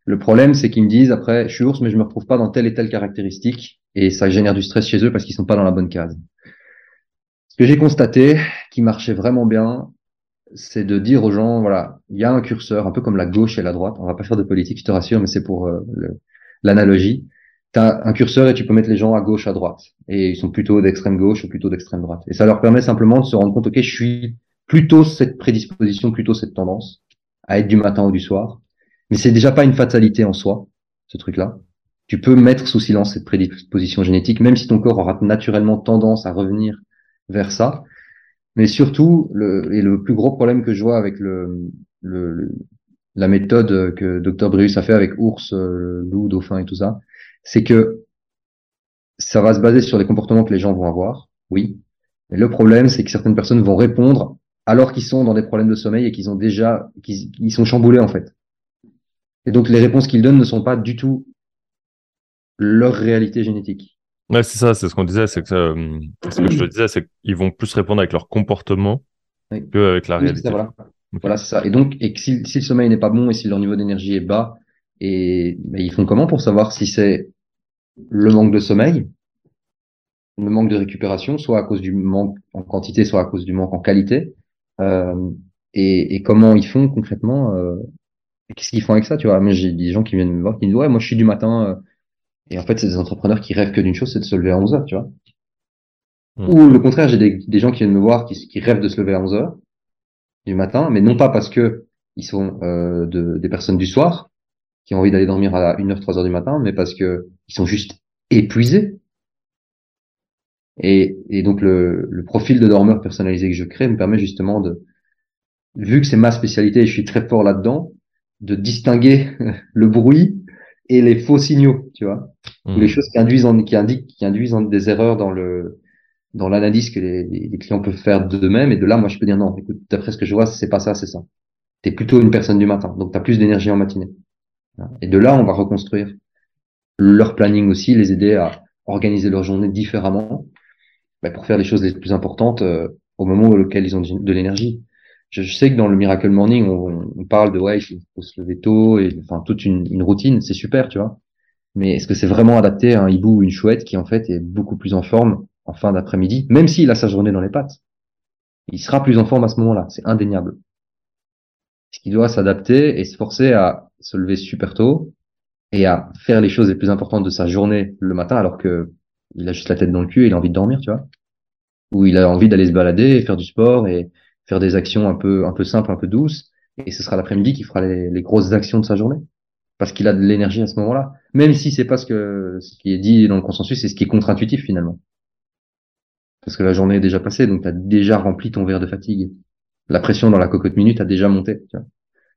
[SPEAKER 1] Le problème, c'est qu'ils me disent après, je suis ours, mais je me retrouve pas dans telle et telle caractéristique, et ça génère du stress chez eux parce qu'ils sont pas dans la bonne case. Ce que j'ai constaté, qui marchait vraiment bien, c'est de dire aux gens, voilà, il y a un curseur, un peu comme la gauche et la droite. On va pas faire de politique, je te rassure, mais c'est pour euh, l'analogie. Tu as un curseur et tu peux mettre les gens à gauche, à droite. Et ils sont plutôt d'extrême gauche ou plutôt d'extrême droite. Et ça leur permet simplement de se rendre compte, ok, je suis plutôt cette prédisposition, plutôt cette tendance à être du matin ou du soir. Mais c'est déjà pas une fatalité en soi, ce truc-là. Tu peux mettre sous silence cette prédisposition génétique, même si ton corps aura naturellement tendance à revenir vers ça. Mais surtout, le, et le plus gros problème que je vois avec le, le, la méthode que Dr Breus a fait avec ours, euh, loup, dauphin et tout ça, c'est que ça va se baser sur les comportements que les gens vont avoir, oui. Mais le problème, c'est que certaines personnes vont répondre alors qu'ils sont dans des problèmes de sommeil et qu'ils ont déjà, qu'ils sont chamboulés en fait. Et donc les réponses qu'ils donnent ne sont pas du tout leur réalité génétique.
[SPEAKER 2] Ouais, c'est ça, c'est ce qu'on disait, c'est que euh, ce que je te disais, c'est qu'ils vont plus répondre avec leur comportement oui. qu'avec la réalité.
[SPEAKER 1] voilà, c'est ça. Et donc, et si, le sommeil n'est pas bon et si leur niveau d'énergie est bas, et ils font comment pour savoir si c'est le manque de sommeil, le manque de récupération, soit à cause du manque en quantité, soit à cause du manque en qualité, et, et, comment ils font concrètement euh, Qu'est-ce qu'ils font avec ça Tu vois, j'ai des gens qui viennent me voir qui me disent ouais, moi je suis du matin. Euh, et en fait, c'est des entrepreneurs qui rêvent que d'une chose, c'est de se lever à 11 heures, tu vois? Hmm. Ou le contraire, j'ai des, des, gens qui viennent me voir qui, qui, rêvent de se lever à 11 heures du matin, mais non pas parce que ils sont euh, de, des personnes du soir qui ont envie d'aller dormir à 1h, 3h du matin, mais parce que ils sont juste épuisés et, et donc le, le, profil de dormeur personnalisé que je crée me permet justement de, vu que c'est ma spécialité et je suis très fort là-dedans, de distinguer le bruit et les faux signaux, tu vois, ou les mmh. choses qui induisent en, qui indiquent, qui induisent en des erreurs dans le dans l'analyse que les, les, clients peuvent faire d'eux-mêmes. Et de là, moi, je peux dire non, écoute, d'après ce que je vois, c'est pas ça, c'est ça. T'es plutôt une personne du matin, donc t'as plus d'énergie en matinée. Et de là, on va reconstruire leur planning aussi, les aider à organiser leur journée différemment bah, pour faire les choses les plus importantes euh, au moment auquel ils ont de l'énergie. Je, sais que dans le Miracle Morning, on, on parle de ouais, il faut se lever tôt et enfin toute une, une routine, c'est super, tu vois. Mais est-ce que c'est vraiment adapté à un hibou ou une chouette qui en fait est beaucoup plus en forme en fin d'après-midi, même s'il a sa journée dans les pattes? Il sera plus en forme à ce moment-là, c'est indéniable. Ce qui doit s'adapter et se forcer à se lever super tôt et à faire les choses les plus importantes de sa journée le matin alors que il a juste la tête dans le cul et il a envie de dormir, tu vois. Ou il a envie d'aller se balader faire du sport et faire des actions un peu, un peu simples, un peu douces. Et ce sera l'après-midi qui fera les, les, grosses actions de sa journée. Parce qu'il a de l'énergie à ce moment-là. Même si c'est pas ce que, ce qui est dit dans le consensus, c'est ce qui est contre-intuitif finalement. Parce que la journée est déjà passée, donc tu as déjà rempli ton verre de fatigue. La pression dans la cocotte minute a déjà monté. Tu vois.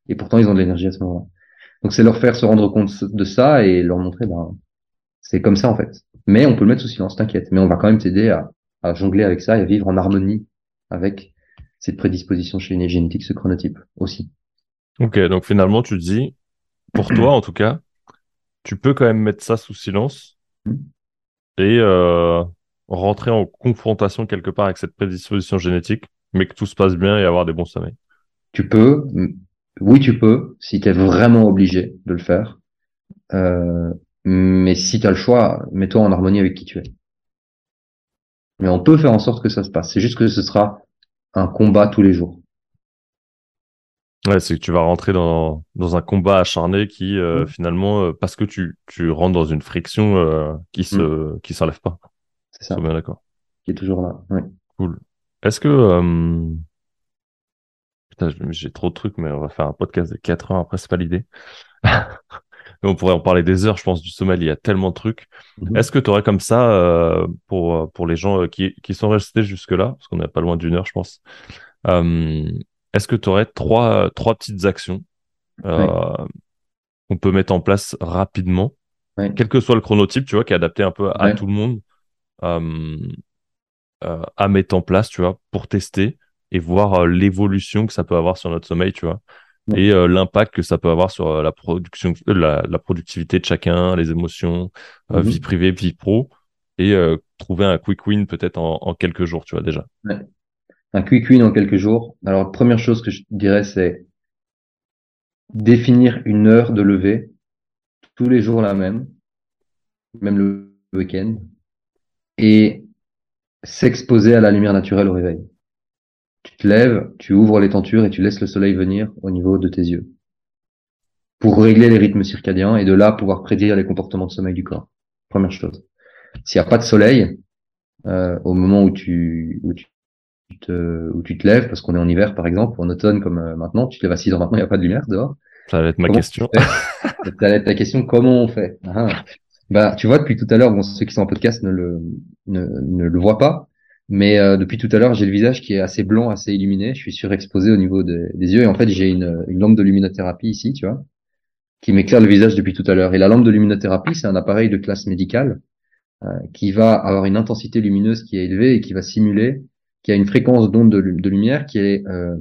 [SPEAKER 1] Et pourtant, ils ont de l'énergie à ce moment-là. Donc c'est leur faire se rendre compte de ça et leur montrer, ben, c'est comme ça en fait. Mais on peut le mettre sous silence, t'inquiète. Mais on va quand même t'aider à, à, jongler avec ça et à vivre en harmonie avec cette prédisposition chez une génétique, ce chronotype aussi.
[SPEAKER 2] Ok, donc finalement tu dis, pour toi en tout cas, tu peux quand même mettre ça sous silence hmm. et euh, rentrer en confrontation quelque part avec cette prédisposition génétique, mais que tout se passe bien et avoir des bons sommeils.
[SPEAKER 1] Tu peux, oui tu peux, si tu es vraiment obligé de le faire. Euh, mais si tu as le choix, mets-toi en harmonie avec qui tu es. Mais on peut faire en sorte que ça se passe. C'est juste que ce sera un combat tous les jours.
[SPEAKER 2] Ouais, c'est que tu vas rentrer dans, dans un combat acharné qui, euh, mm. finalement, euh, parce que tu, tu rentres dans une friction euh, qui se mm. qui s'enlève pas.
[SPEAKER 1] C'est ça.
[SPEAKER 2] bien d'accord.
[SPEAKER 1] Qui est toujours là. Ouais.
[SPEAKER 2] Cool. Est-ce que putain, j'ai trop de trucs, mais on va faire un podcast de 4 heures après, c'est pas l'idée. on pourrait en parler des heures, je pense, du sommeil. Il y a tellement de trucs. Mm-hmm. Est-ce que tu aurais comme ça, pour, pour les gens qui, qui sont restés jusque-là, parce qu'on n'est pas loin d'une heure, je pense, est-ce que tu aurais trois, trois petites actions euh, qu'on peut mettre en place rapidement, quel que soit le chronotype, tu vois, qui est adapté un peu à tout le monde, euh, euh, à mettre en place, tu vois, pour tester et voir l'évolution que ça peut avoir sur notre sommeil, tu vois, et l'impact que ça peut avoir sur la production, la, productivité de chacun, les émotions, mm-hmm. vie privée, vie pro, et trouver un quick win peut-être en, en, quelques jours, tu vois, déjà
[SPEAKER 1] un quick win en quelques jours. Alors, première chose que je dirais, c'est définir une heure de lever tous les jours la même, même le week-end, et s'exposer à la lumière naturelle au réveil. Te lèves, tu ouvres les tentures et tu laisses le soleil venir au niveau de tes yeux pour régler les rythmes circadiens et de là pouvoir prédire les comportements de sommeil du corps. Première chose. S'il n'y a pas de soleil, euh, au moment où tu, où tu te, où tu te lèves, parce qu'on est en hiver par exemple, ou en automne comme euh, maintenant, tu te lèves à 6 heures maintenant, il n'y a pas de lumière dehors.
[SPEAKER 2] Ça va être ma question.
[SPEAKER 1] Ça va être ta question, comment on fait? Ah. Bah, tu vois, depuis tout à l'heure, bon, ceux qui sont en podcast ne le, ne, ne le voient pas, mais euh, depuis tout à l'heure, j'ai le visage qui est assez blanc, assez illuminé. Je suis surexposé au niveau des yeux et en fait, j'ai une, une lampe de luminothérapie ici, tu vois, qui m'éclaire le visage depuis tout à l'heure. Et la lampe de luminothérapie, c'est un appareil de classe médicale euh, qui va avoir une intensité lumineuse qui est élevée et qui va simuler qui a une fréquence d'onde de, lumière qui est euh,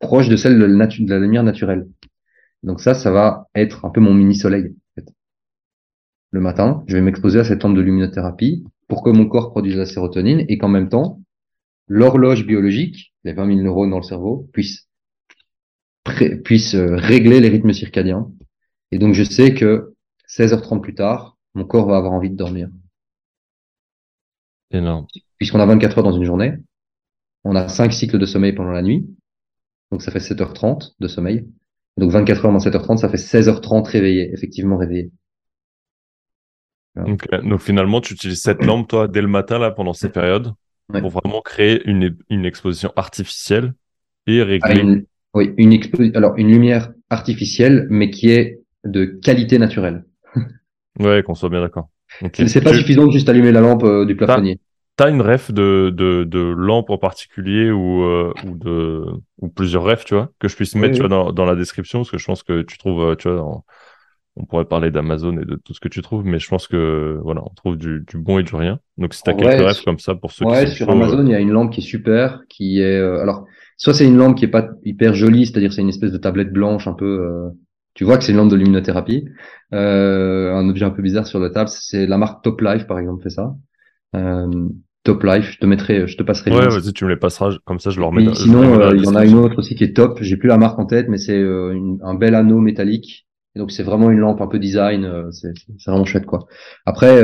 [SPEAKER 1] proche de celle de la, de la, lumière naturelle. Donc ça, ça va être un peu mon mini-soleil. En fait. Le matin, je vais m'exposer à cette onde de luminothérapie pour que mon corps produise la sérotonine et qu'en même temps, l'horloge biologique, les 20 000 neurones dans le cerveau, puisse, puisse euh, régler les rythmes circadiens. Et donc je sais que 16h30 plus tard, mon corps va avoir envie de dormir.
[SPEAKER 2] Énorme.
[SPEAKER 1] Puisqu'on a 24 heures dans une journée, on a 5 cycles de sommeil pendant la nuit. Donc ça fait 7h30 de sommeil. Donc 24 heures dans 7h30, ça fait 16h30 réveillé, effectivement réveillé.
[SPEAKER 2] Donc, finalement, tu utilises cette lampe, toi, dès le matin, là, pendant ces périodes, pour vraiment créer une, une exposition artificielle et régler.
[SPEAKER 1] une, oui, une alors une lumière artificielle, mais qui est de qualité naturelle.
[SPEAKER 2] ouais, qu'on soit bien d'accord.
[SPEAKER 1] C'est pas suffisant de juste allumer la lampe euh, du plafonnier.
[SPEAKER 2] T'as une ref de, de, de lampe en particulier ou, euh, ou, de, ou plusieurs refs, tu vois, que je puisse mettre Tu vois, dans, dans la description, parce que je pense que tu trouves, euh, tu vois, on pourrait parler d'Amazon et de tout ce que tu trouves, mais je pense que voilà, on trouve du, du bon et du rien. Donc si tu as quelques refs comme ça pour ceux
[SPEAKER 1] ouais, qui sont sur Amazon, il y a une lampe qui est super, qui est euh, alors soit c'est une lampe qui est pas hyper jolie, c'est-à-dire c'est une espèce de tablette blanche un peu tu vois que c'est une lampe de luminothérapie, un objet un peu bizarre sur la table, c'est la marque Top Life par exemple fait ça. Euh, Top Life. Je te mettrai, je te passerai.
[SPEAKER 2] Ouais, vas-y, tu me les passeras, comme ça je leur mets.
[SPEAKER 1] sinon, euh, il y en a une autre aussi qui est top. J'ai plus la marque en tête, mais c'est euh, un bel anneau métallique. Et donc c'est vraiment une lampe un peu design. Euh, c'est vraiment chouette quoi. Après,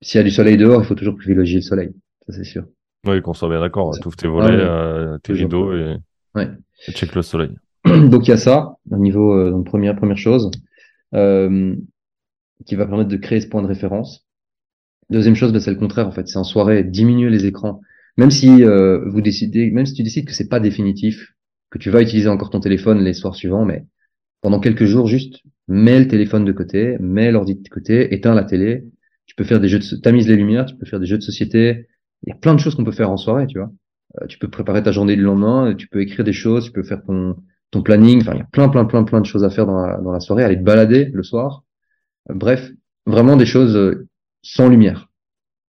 [SPEAKER 1] s'il y a du soleil dehors, il faut toujours privilégier le soleil. Ça c'est sûr.
[SPEAKER 2] Oui, qu'on soit bien d'accord. Tu ouvres tes volets, tes rideaux et,
[SPEAKER 1] ouais.
[SPEAKER 2] et check le soleil.
[SPEAKER 1] donc il y a ça au niveau donc première première chose qui va permettre de créer ce point de référence. Deuxième chose, ben, c'est le contraire en fait. C'est en soirée, diminuer les écrans. Même si euh, vous décidez, même si tu décides que c'est pas définitif, que tu vas utiliser encore ton téléphone les soirs suivants, mais pendant quelques jours, juste mets le téléphone de côté, mets l'ordi de côté, éteins la télé. Tu peux faire des jeux de, tamises les lumières, tu peux faire des jeux de société. Il y a plein de choses qu'on peut faire en soirée, tu vois. Euh, tu peux préparer ta journée du lendemain, tu peux écrire des choses, tu peux faire ton ton planning. Enfin, il y a plein, plein, plein, plein de choses à faire dans la, soirée. Aller te balader le soir. Euh, bref, vraiment des choses sans lumière,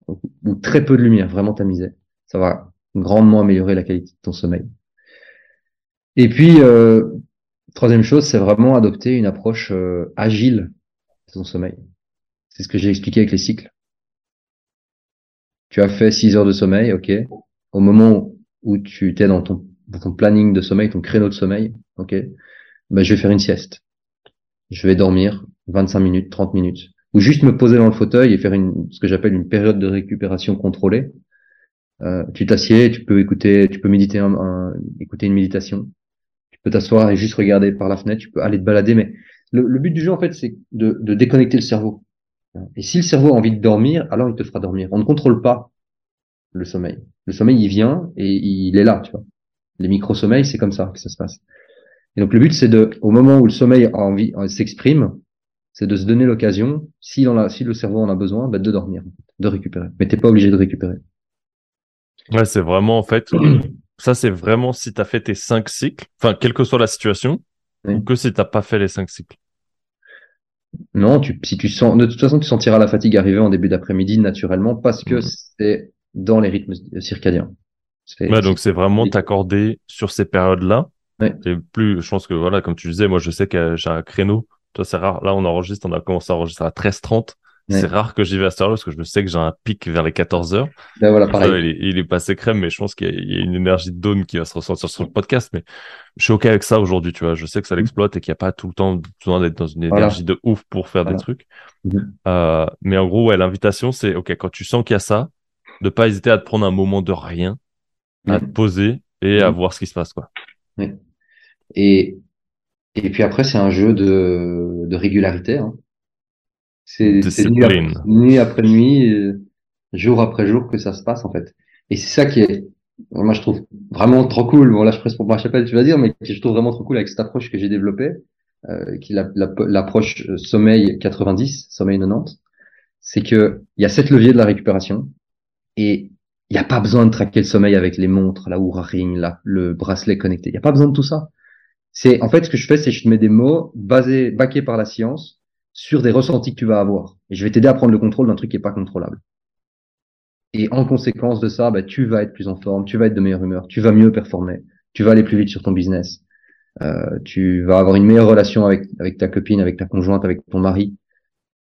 [SPEAKER 1] ou très peu de lumière, vraiment tamisée. Ça va grandement améliorer la qualité de ton sommeil. Et puis, euh, troisième chose, c'est vraiment adopter une approche euh, agile de ton sommeil. C'est ce que j'ai expliqué avec les cycles. Tu as fait 6 heures de sommeil, ok. Au moment où tu étais dans ton, ton planning de sommeil, ton créneau de sommeil, ok. Ben, je vais faire une sieste. Je vais dormir 25 minutes, 30 minutes ou juste me poser dans le fauteuil et faire une, ce que j'appelle une période de récupération contrôlée. Euh, tu t'assieds, tu peux écouter, tu peux méditer, un, écouter une méditation. Peux t'asseoir et juste regarder par la fenêtre, tu peux aller te balader, mais le, le but du jeu, en fait, c'est de, de déconnecter le cerveau. Et si le cerveau a envie de dormir, alors il te fera dormir. On ne contrôle pas le sommeil. Le sommeil, il vient et il est là, tu vois. Les micro-sommeils, c'est comme ça que ça se passe. Et donc le but, c'est de, au moment où le sommeil a envie, euh, s'exprime, c'est de se donner l'occasion, si, dans si le cerveau en a besoin, bah, de dormir, de récupérer. Mais t'es pas obligé de récupérer.
[SPEAKER 2] Ouais, c'est vraiment en fait, ça c'est vraiment si tu as fait tes cinq cycles, enfin quelle que soit la situation, ou que si t'as pas fait les cinq cycles.
[SPEAKER 1] Non, tu, si tu sens, de toute façon, tu sentiras la fatigue arriver en début d'après-midi naturellement parce que mhm. c'est dans les rythmes circadiens.
[SPEAKER 2] Ouais, donc c'est vraiment t'accorder sur ces périodes-là. Et plus, je pense que voilà, comme tu disais, moi je sais que j'ai un créneau. Toi, c'est rare. Là, on enregistre, on a commencé à enregistrer à 13h30. C'est rare que j'y vais à cette heure-là parce que je sais que j'ai un pic vers les 14 heures.
[SPEAKER 1] Ben voilà, pareil.
[SPEAKER 2] il, est, il, est, passé crème, mais je pense qu'il y, a une énergie de dawn qui va se ressentir sur le podcast. Mais je suis OK avec ça aujourd'hui, tu vois. Je sais que ça mm. l'exploite et qu'il n'y a pas tout le temps besoin d'être dans une énergie de ouf pour faire des trucs. Mm. Euh, mais en gros, ouais, l'invitation, c'est OK, quand tu sens qu'il y a ça, de pas hésiter à te prendre un moment de rien, à te poser et à mm. voir ce qui se passe, quoi.
[SPEAKER 1] Et, et puis après, c'est un jeu de, de régularité. Hein. C'est nuit, après, nuit, euh, jour après jour que ça se passe en fait. Et c'est ça qui est, moi je trouve vraiment trop cool. Bon là je presse pour ma chapelle, tu vas dire, mais je trouve vraiment trop cool avec cette approche que j'ai développée, euh, qui est l'approche euh, sommeil 90, sommeil 90. C'est que il y a sept leviers de la récupération et il n'y a pas besoin de traquer le sommeil avec les montres, la Oura Ring, la, le bracelet connecté. Il n'y a pas besoin de tout ça. C'est en fait ce que je fais, c'est que je te mets des mots basés, baqués par la science sur des ressentis que tu vas avoir. Et je vais t'aider à prendre le contrôle d'un truc qui est pas contrôlable. Et en conséquence de ça, bah, tu vas être plus en forme, tu vas être de meilleure humeur, tu vas mieux performer, tu vas aller plus vite sur ton business, euh, tu vas avoir une meilleure relation avec, avec ta copine, avec ta conjointe, avec ton mari,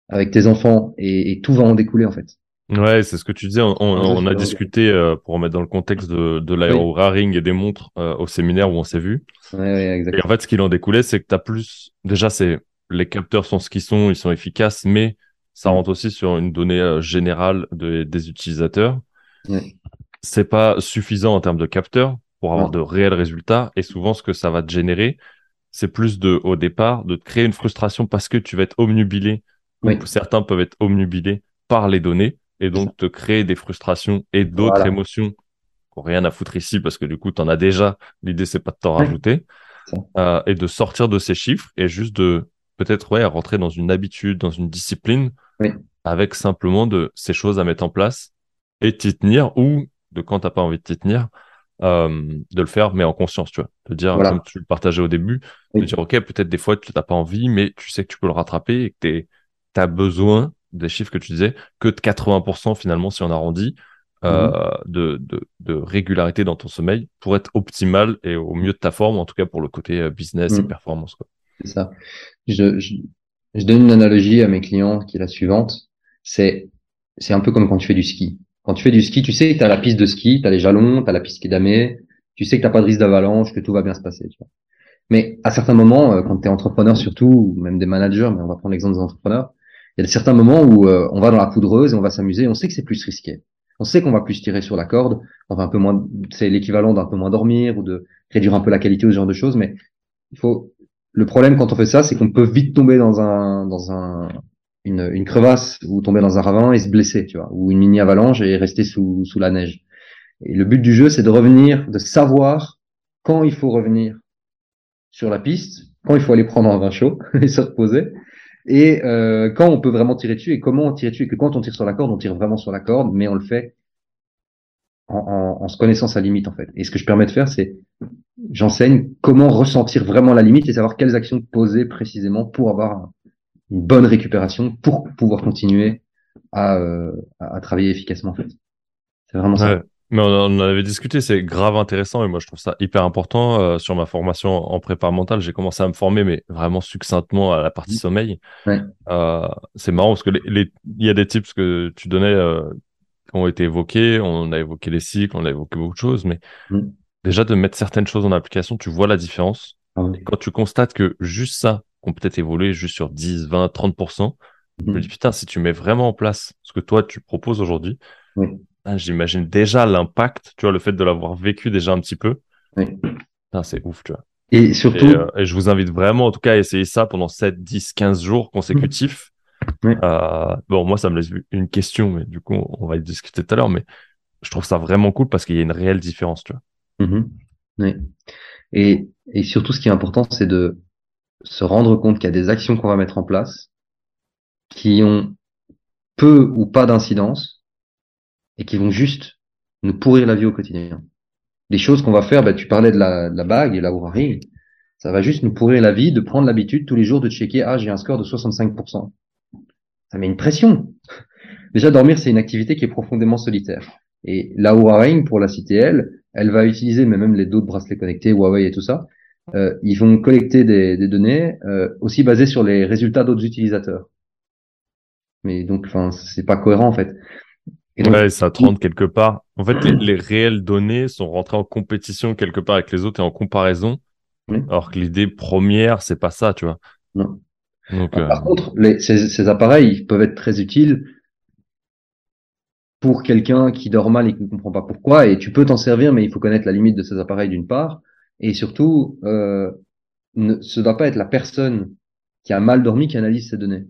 [SPEAKER 1] avec tes enfants, et, et tout va en découler en fait.
[SPEAKER 2] Ouais, c'est ce que tu disais. On, on, a discuté euh, pour remettre dans le contexte de, de l'aéro-raring et des montres euh, au séminaire où on s'est vu.
[SPEAKER 1] Ouais, exactement.
[SPEAKER 2] Et en fait, ce qu'il en découlait, c'est que tu as plus. Déjà, c'est les capteurs sont ce qu'ils sont, ils sont efficaces, mais ça mm. rentre aussi sur une donnée euh, générale de, des utilisateurs. Ouais. C'est pas suffisant en termes de capteurs pour avoir de réels résultats. Et souvent, ce que ça va te générer, c'est plus de, au départ, de te créer une frustration parce que tu vas être omnubilé. Oui. Certains peuvent être omnubilés par les données et donc te créer des frustrations et d'autres émotions qui n'ont rien à foutre ici parce que du coup, tu en as déjà. L'idée, c'est pas de t'en rajouter. Euh, et de sortir de ces chiffres et juste de peut-être ouais, rentrer dans une habitude, dans une discipline, avec simplement de ces choses à mettre en place et t'y tenir ou de quand t'as pas envie de t'y tenir, euh, de le faire, mais en conscience, tu vois. De dire, comme tu le partageais au début, de dire, OK, peut-être des fois tu n'as pas envie, mais tu sais que tu peux le rattraper et que tu as besoin des chiffres que tu disais, que de 80% finalement, si on arrondit, euh, mhm. de, de, de, régularité dans ton sommeil pour être optimal et au mieux de ta forme, en tout cas pour le côté euh, business et mhm. performance.
[SPEAKER 1] C'est ça. Je, je, je, donne une analogie à mes clients qui est la suivante. C'est, c'est un peu comme quand tu fais du ski. Quand tu fais du ski, tu sais que tu as la piste de ski, tu as les jalons, tu as la piste qui est damée, tu sais que tu pas de risque d'avalanche, que tout va bien se passer. Tu vois. Mais à certains moments, euh, quand tu es entrepreneur surtout, ou même des managers, mais on va prendre l'exemple des entrepreneurs, il y a certains moments où euh, on va dans la poudreuse et on va s'amuser, on sait que c'est plus risqué. On sait qu'on va plus tirer sur la corde, on va un peu moins, c'est l'équivalent d'un peu moins dormir ou de réduire un peu la qualité ou ce genre de choses, mais il faut, le problème quand on fait ça, c'est qu'on peut vite tomber dans un, dans un, une, une, crevasse ou tomber dans un ravin et se blesser, tu vois, ou une mini avalanche et rester sous, sous la neige. Et le but du jeu, c'est de revenir, de savoir quand il faut revenir sur la piste, quand il faut aller prendre un vin chaud et se reposer, et euh, quand on peut vraiment tirer dessus et comment on tire dessus et que quand on tire sur la corde, on tire vraiment sur la corde, mais on le fait en, en, en se connaissant sa limite en fait. Et ce que je permets de faire, c'est j'enseigne comment ressentir vraiment la limite et savoir quelles actions poser précisément pour avoir une bonne récupération, pour pouvoir continuer à, euh, à, travailler efficacement en fait. C'est vraiment ça.
[SPEAKER 2] Mais on en avait discuté, c'est grave intéressant et moi je trouve ça hyper important. Euh, sur ma formation en prépa mentale, j'ai commencé à me former, mais vraiment succinctement à la partie sommeil. Euh, c'est marrant parce que les, il y a des tips que tu donnais qui ont été évoqués. On a évoqué les cycles, on a évoqué beaucoup de choses, mais mmh. Déjà de mettre certaines choses en application, tu vois la différence. Ah quand tu constates que juste ça, qu'on peut-être évolué juste sur 10, 20, 30%, je me mmh. dis putain, si tu mets vraiment en place ce que toi tu proposes aujourd'hui, ah, j'imagine déjà l'impact, tu vois, le fait de l'avoir vécu déjà un petit peu. Oui. c'est ouf, tu vois.
[SPEAKER 1] Et surtout.
[SPEAKER 2] Et, euh, je vous invite vraiment, en tout cas, à essayer ça pendant 7, 10, 15 jours consécutifs.
[SPEAKER 1] Oui.
[SPEAKER 2] Euh, bon, moi, ça me laisse une question, mais du coup, on va y discuter tout à l'heure. Mais je trouve ça vraiment cool parce qu'il y a une réelle différence, tu vois.
[SPEAKER 1] Oui. Et, et surtout, ce qui est important, c'est de se rendre compte qu'il y a des actions qu'on va mettre en place qui ont peu ou pas d'incidence et qui vont juste nous pourrir la vie au quotidien. Les choses qu'on va faire, bah, tu parlais de la, de la bague et la ring, ça va juste nous pourrir la vie de prendre l'habitude tous les jours de checker, ah, j'ai un score de 65%. Ça met une pression. Déjà, dormir, c'est une activité qui est profondément solitaire. Et la ring, pour la CTL, elle va utiliser, mais même les d'autres bracelets connectés, Huawei et tout ça, euh, ils vont collecter des, des données euh, aussi basées sur les résultats d'autres utilisateurs. Mais donc, enfin, c'est pas cohérent en fait.
[SPEAKER 2] Et donc, ouais, ça te rend quelque part. En fait, les, les, réelles données sont rentrées en compétition quelque part avec les autres et en comparaison. Oui. Alors que l'idée première, c'est pas ça, tu vois.
[SPEAKER 1] Non. Donc, Par euh... contre, les, ces, ces, appareils ils peuvent être très utiles pour quelqu'un qui dort mal et qui ne comprend pas pourquoi. Et tu peux t'en servir, mais il faut connaître la limite de ces appareils d'une part. Et surtout, euh, ne, ce doit pas être la personne qui a mal dormi qui analyse ces données.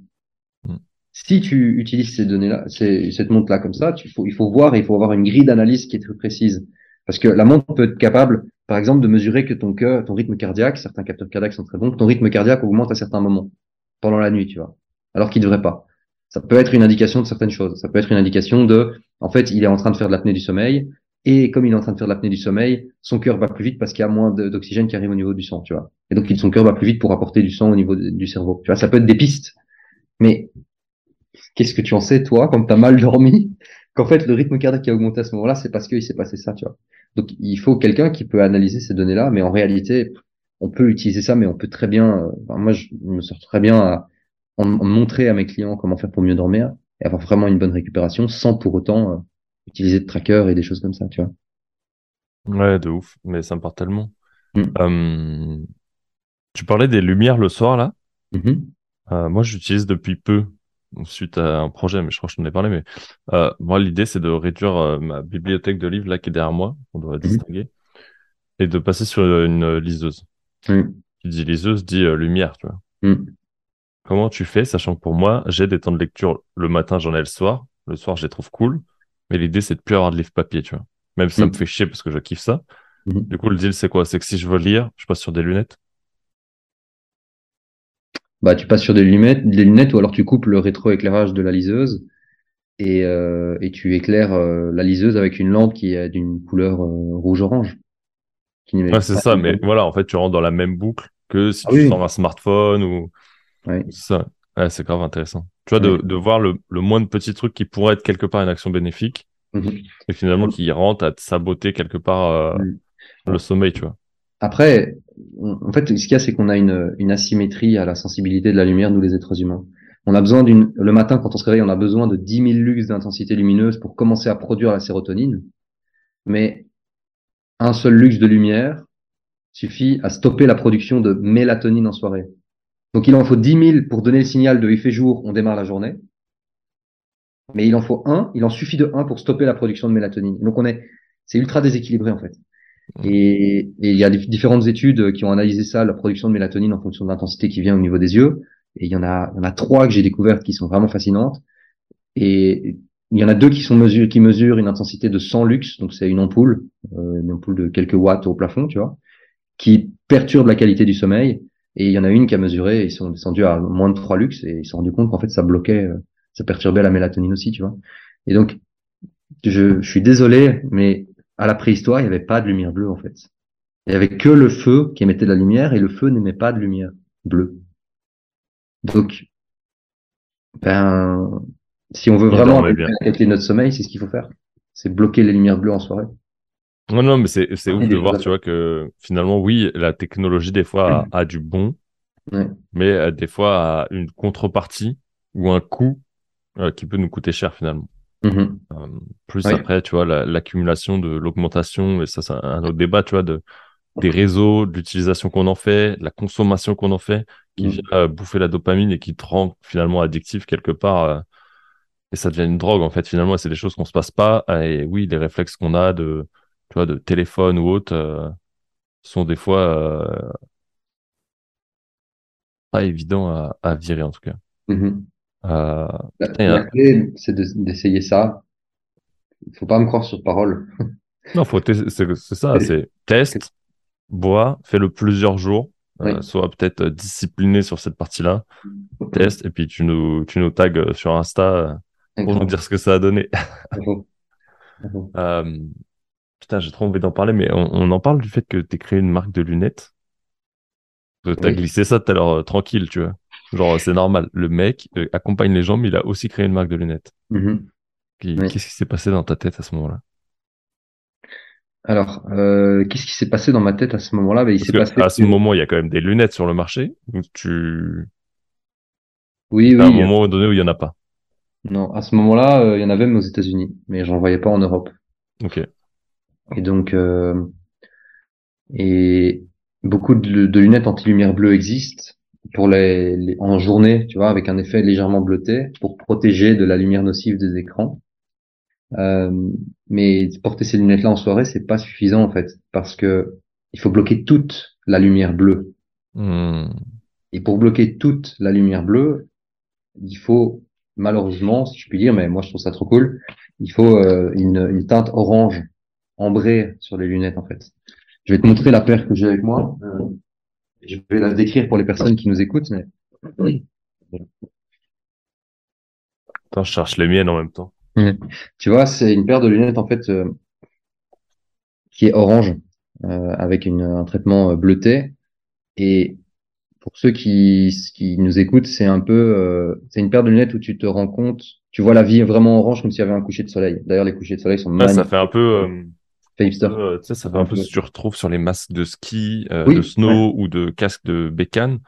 [SPEAKER 2] Mm.
[SPEAKER 1] Si tu utilises ces données-là, cette montre-là comme ça, tu faut, il faut voir et il faut avoir une grille d'analyse qui est très précise. Parce que la montre peut être capable, par exemple, de mesurer que ton cœur, ton rythme cardiaque, certains capteurs cardiaques sont très bons, que ton rythme cardiaque augmente à certains moments pendant la nuit, tu vois, alors qu'il devrait pas. Ça peut être une indication de certaines choses. Ça peut être une indication de, en fait, il est en train de faire de l'apnée du sommeil, et comme il est en train de faire de l'apnée du sommeil, son cœur va plus vite parce qu'il y a moins d'oxygène qui arrive au niveau du sang, tu vois. Et donc, son cœur va plus vite pour apporter du sang au niveau du cerveau. Tu vois, ça peut être des pistes. Mais qu'est-ce que tu en sais, toi, quand tu as mal dormi, qu'en fait, le rythme cardiaque qui a augmenté à ce moment-là, c'est parce qu'il s'est passé ça, tu vois. Donc, il faut quelqu'un qui peut analyser ces données-là, mais en réalité, on peut utiliser ça, mais on peut très bien, enfin, moi, je me sors très bien à, en, en montrer à mes clients comment faire pour mieux dormir et avoir vraiment une bonne récupération sans pour autant euh, utiliser de tracker et des choses comme ça, tu vois.
[SPEAKER 2] Ouais, de ouf, mais ça me parle tellement. Mm. Euh, tu parlais des lumières le soir, là?
[SPEAKER 1] Mm -hmm.
[SPEAKER 2] euh, moi, j'utilise depuis peu, suite à un projet, mais je crois que je t'en ai parlé, mais euh, moi, l'idée, c'est de réduire ma bibliothèque de livres, là, qui est derrière moi, on doit distinguer, et de passer sur une liseuse.
[SPEAKER 1] Mm.
[SPEAKER 2] Qui dit liseuse, dit lumière, tu vois.
[SPEAKER 1] Mm.
[SPEAKER 2] Comment tu fais, sachant que pour moi, j'ai des temps de lecture le matin, j'en ai le soir. Le soir, je les trouve cool. Mais l'idée, c'est de plus avoir de livre papier, tu vois. Même si ça
[SPEAKER 1] Mm.
[SPEAKER 2] me fait chier parce que je kiffe ça.
[SPEAKER 1] Mhm.
[SPEAKER 2] Du coup, le deal, c'est quoi? C'est que si je veux lire, je passe sur des lunettes.
[SPEAKER 1] Bah, tu passes sur des lunettes, des lunettes ou alors tu coupes le rétroéclairage de la liseuse et, euh, et tu éclaires euh, la liseuse avec une lampe qui est d'une couleur euh, rouge-orange.
[SPEAKER 2] Ouais, c'est ça. Mais voilà, en fait, tu rentres dans la même boucle que si
[SPEAKER 1] Ah
[SPEAKER 2] tu
[SPEAKER 1] oui.
[SPEAKER 2] sors un smartphone ou
[SPEAKER 1] Ouais.
[SPEAKER 2] ça. Ouais, c'est grave intéressant. Tu vois, de, de voir le, le moins de petits trucs qui pourraient être quelque part une action bénéfique
[SPEAKER 1] Mhm.
[SPEAKER 2] et finalement qui rentrent à te saboter quelque part euh,
[SPEAKER 1] Mm.
[SPEAKER 2] le sommeil, tu vois.
[SPEAKER 1] Après, en fait, ce qu'il y a, c'est qu'on a une, une asymétrie à la sensibilité de la lumière, nous les êtres humains. On a besoin d'une, le matin, quand on se réveille, on a besoin de 10 000 lux d'intensité lumineuse pour commencer à produire la sérotonine. Mais un seul lux de lumière suffit à stopper la production de mélatonine en soirée. Donc il en faut 10 000 pour donner le signal de il fait jour, on démarre la journée. Mais il en faut un, il en suffit de un pour stopper la production de mélatonine. Donc on est, c'est ultra déséquilibré en fait. Et, et il y a des différentes études qui ont analysé ça, la production de mélatonine en fonction de l'intensité qui vient au niveau des yeux. Et il y en a, il y en a trois que j'ai découvertes qui sont vraiment fascinantes. Et il y en a deux qui sont mesure, qui mesurent une intensité de 100 lux, donc c'est une ampoule, euh, une ampoule de quelques watts au plafond, tu vois, qui perturbe la qualité du sommeil. Et il y en a une qui a mesuré, ils sont descendus à moins de 3 lux et ils se sont rendus compte qu'en fait ça bloquait, euh, ça perturbait la mélatonine aussi, tu vois. Et donc, je, je suis désolé, mais à la préhistoire, il n'y avait pas de lumière bleue en fait. Il y avait que le feu qui émettait de la lumière et le feu n'émet pas de lumière bleue. Donc, ben, si on veut vraiment calculer notre sommeil, c'est ce qu'il faut faire. C'est bloquer les lumières bleues en soirée.
[SPEAKER 2] Non, non, mais c'est, ouf de voir, tu vois, que finalement, oui, la technologie, des fois, a, a du bon,
[SPEAKER 1] Ouais.
[SPEAKER 2] mais euh, des fois, a une contrepartie ou un coût euh, qui peut nous coûter cher, finalement.
[SPEAKER 1] Mhm.
[SPEAKER 2] Euh, plus
[SPEAKER 1] Oui.
[SPEAKER 2] après, tu vois, la- l'accumulation de l'augmentation, et ça, c'est un autre débat, tu vois, de, des réseaux, de l'utilisation qu'on en fait, de la consommation qu'on en fait, qui
[SPEAKER 1] Mm.
[SPEAKER 2] vient bouffer la dopamine et qui te rend finalement addictif quelque part. et ça devient une drogue, en fait, finalement, c'est des choses qu'on se passe pas. Et oui, les réflexes qu'on a de, tu vois, de téléphone ou autre, euh, sont des fois euh, pas évident à, à virer en tout cas.
[SPEAKER 1] Mhm.
[SPEAKER 2] Euh,
[SPEAKER 1] La, clé, c'est de- d'essayer ça. Il faut pas me croire sur parole.
[SPEAKER 2] Non, faut c'est ça, c'est teste, bois, fais-le plusieurs jours, euh,
[SPEAKER 1] Oui.
[SPEAKER 2] sois peut-être discipliné sur cette partie-là, teste, et puis tu nous, tu nous tags sur Insta pour nous dire ce que ça a donné. Euh, putain, j'ai trop envie d'en parler, mais on, on en parle du fait que tu créé une marque de lunettes. Tu as
[SPEAKER 1] Oui.
[SPEAKER 2] glissé ça tout à l'heure euh, tranquille, tu vois. Genre, c'est normal. Le mec euh, accompagne les gens, mais il a aussi créé une marque de lunettes.
[SPEAKER 1] Mhm. Oui.
[SPEAKER 2] Qu'est-ce qui s'est passé dans ta tête à ce moment-là?
[SPEAKER 1] Alors, euh, qu'est-ce qui s'est passé dans ma tête à ce moment-là? Ben, il
[SPEAKER 2] Parce
[SPEAKER 1] s'est
[SPEAKER 2] que
[SPEAKER 1] passé
[SPEAKER 2] à ce
[SPEAKER 1] que-
[SPEAKER 2] moment, il y a quand même des lunettes sur le marché. Donc tu,
[SPEAKER 1] Oui,
[SPEAKER 2] à un
[SPEAKER 1] oui.
[SPEAKER 2] moment donné où il y en a pas.
[SPEAKER 1] Non, à ce moment-là, euh, il y en avait même aux États-Unis, mais j'en voyais pas en Europe.
[SPEAKER 2] Ok.
[SPEAKER 1] Et donc, euh, et beaucoup de, de lunettes anti-lumière bleue existent pour les, les- en journée, tu vois, avec un effet légèrement bleuté pour protéger de la lumière nocive des écrans. Euh, mais porter ces lunettes-là en soirée, c'est pas suffisant en fait, parce que il faut bloquer toute la lumière bleue.
[SPEAKER 2] Hmm.
[SPEAKER 1] Et pour bloquer toute la lumière bleue, il faut malheureusement, si je puis dire, mais moi je trouve ça trop cool, il faut euh, une, une teinte orange ambrée sur les lunettes en fait. Je vais te montrer la paire que j'ai avec moi. Euh, je vais la décrire pour les personnes qui nous écoutent, mais
[SPEAKER 2] Attends, je cherche les miennes en même temps.
[SPEAKER 1] tu vois, c'est une paire de lunettes en fait euh, qui est orange euh, avec une, un traitement bleuté. Et pour ceux qui, qui nous écoutent, c'est un peu, c'est une paire de lunettes où tu te rends compte, tu vois la vie vraiment orange comme s'il y avait un coucher de soleil. D'ailleurs, les couchers de soleil sont
[SPEAKER 2] Ouais, ça fait un peu, euh, euh, sais, ça fait un peu ce que tu retrouves sur les masques de ski, euh,
[SPEAKER 1] Oui,
[SPEAKER 2] de snow ou de casque de bécane.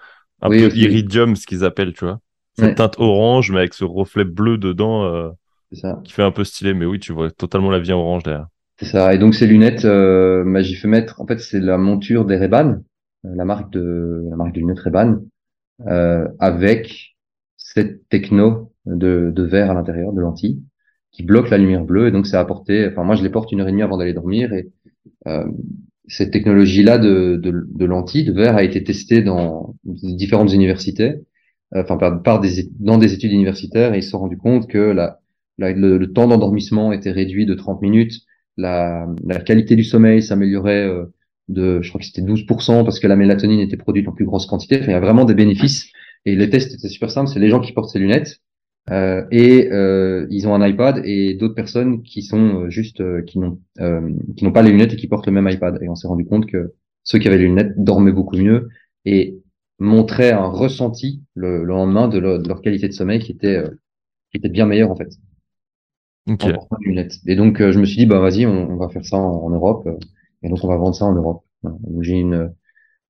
[SPEAKER 2] Un
[SPEAKER 1] Oui,
[SPEAKER 2] peu
[SPEAKER 1] aussi.
[SPEAKER 2] iridium, ce qu'ils appellent, tu vois. Cette
[SPEAKER 1] Ouais.
[SPEAKER 2] teinte orange, mais avec ce reflet bleu dedans, euh,
[SPEAKER 1] ça.
[SPEAKER 2] qui fait un peu stylé. Mais oui, tu vois totalement la vie en orange derrière.
[SPEAKER 1] C'est ça. Et donc ces lunettes, euh, bah, j'ai fait mettre. En fait, c'est la monture des Ray-Ban, euh, la marque de la marque de lunettes Ray-Ban, euh, avec cette techno de, de verre à l'intérieur, de lentilles, qui bloque la lumière bleue. Et donc c'est apporté. Enfin, moi, je les porte une heure et demie avant d'aller dormir. Et euh, cette technologie-là de, de, de lentilles, de verre, a été testée dans différentes universités, euh, enfin par, par des dans des études universitaires, et ils se sont rendus compte que la, la- le, le temps d'endormissement était réduit de 30 minutes la, la qualité du sommeil s'améliorait euh, de, je crois que c'était 12% parce que la mélatonine était produite en plus grosse quantité. Enfin, il y a vraiment des bénéfices. Et les tests étaient super simples. C'est les gens qui portent ces lunettes euh, et euh, ils ont un iPad et d'autres personnes qui sont euh, juste euh, qui n'ont euh, qui n'ont pas les lunettes et qui portent le même iPad. Et on s'est rendu compte que ceux qui avaient les lunettes dormaient beaucoup mieux et montraient un ressenti le, le lendemain de leur, de leur qualité de sommeil qui était euh, qui était bien meilleure en fait
[SPEAKER 2] Ok.
[SPEAKER 1] en portant des lunettes. Et donc, euh, je me suis dit, bah vas-y, on, on va faire ça en, en Europe. euh, et donc, on va vendre ça en Europe. Voilà. J'ai une,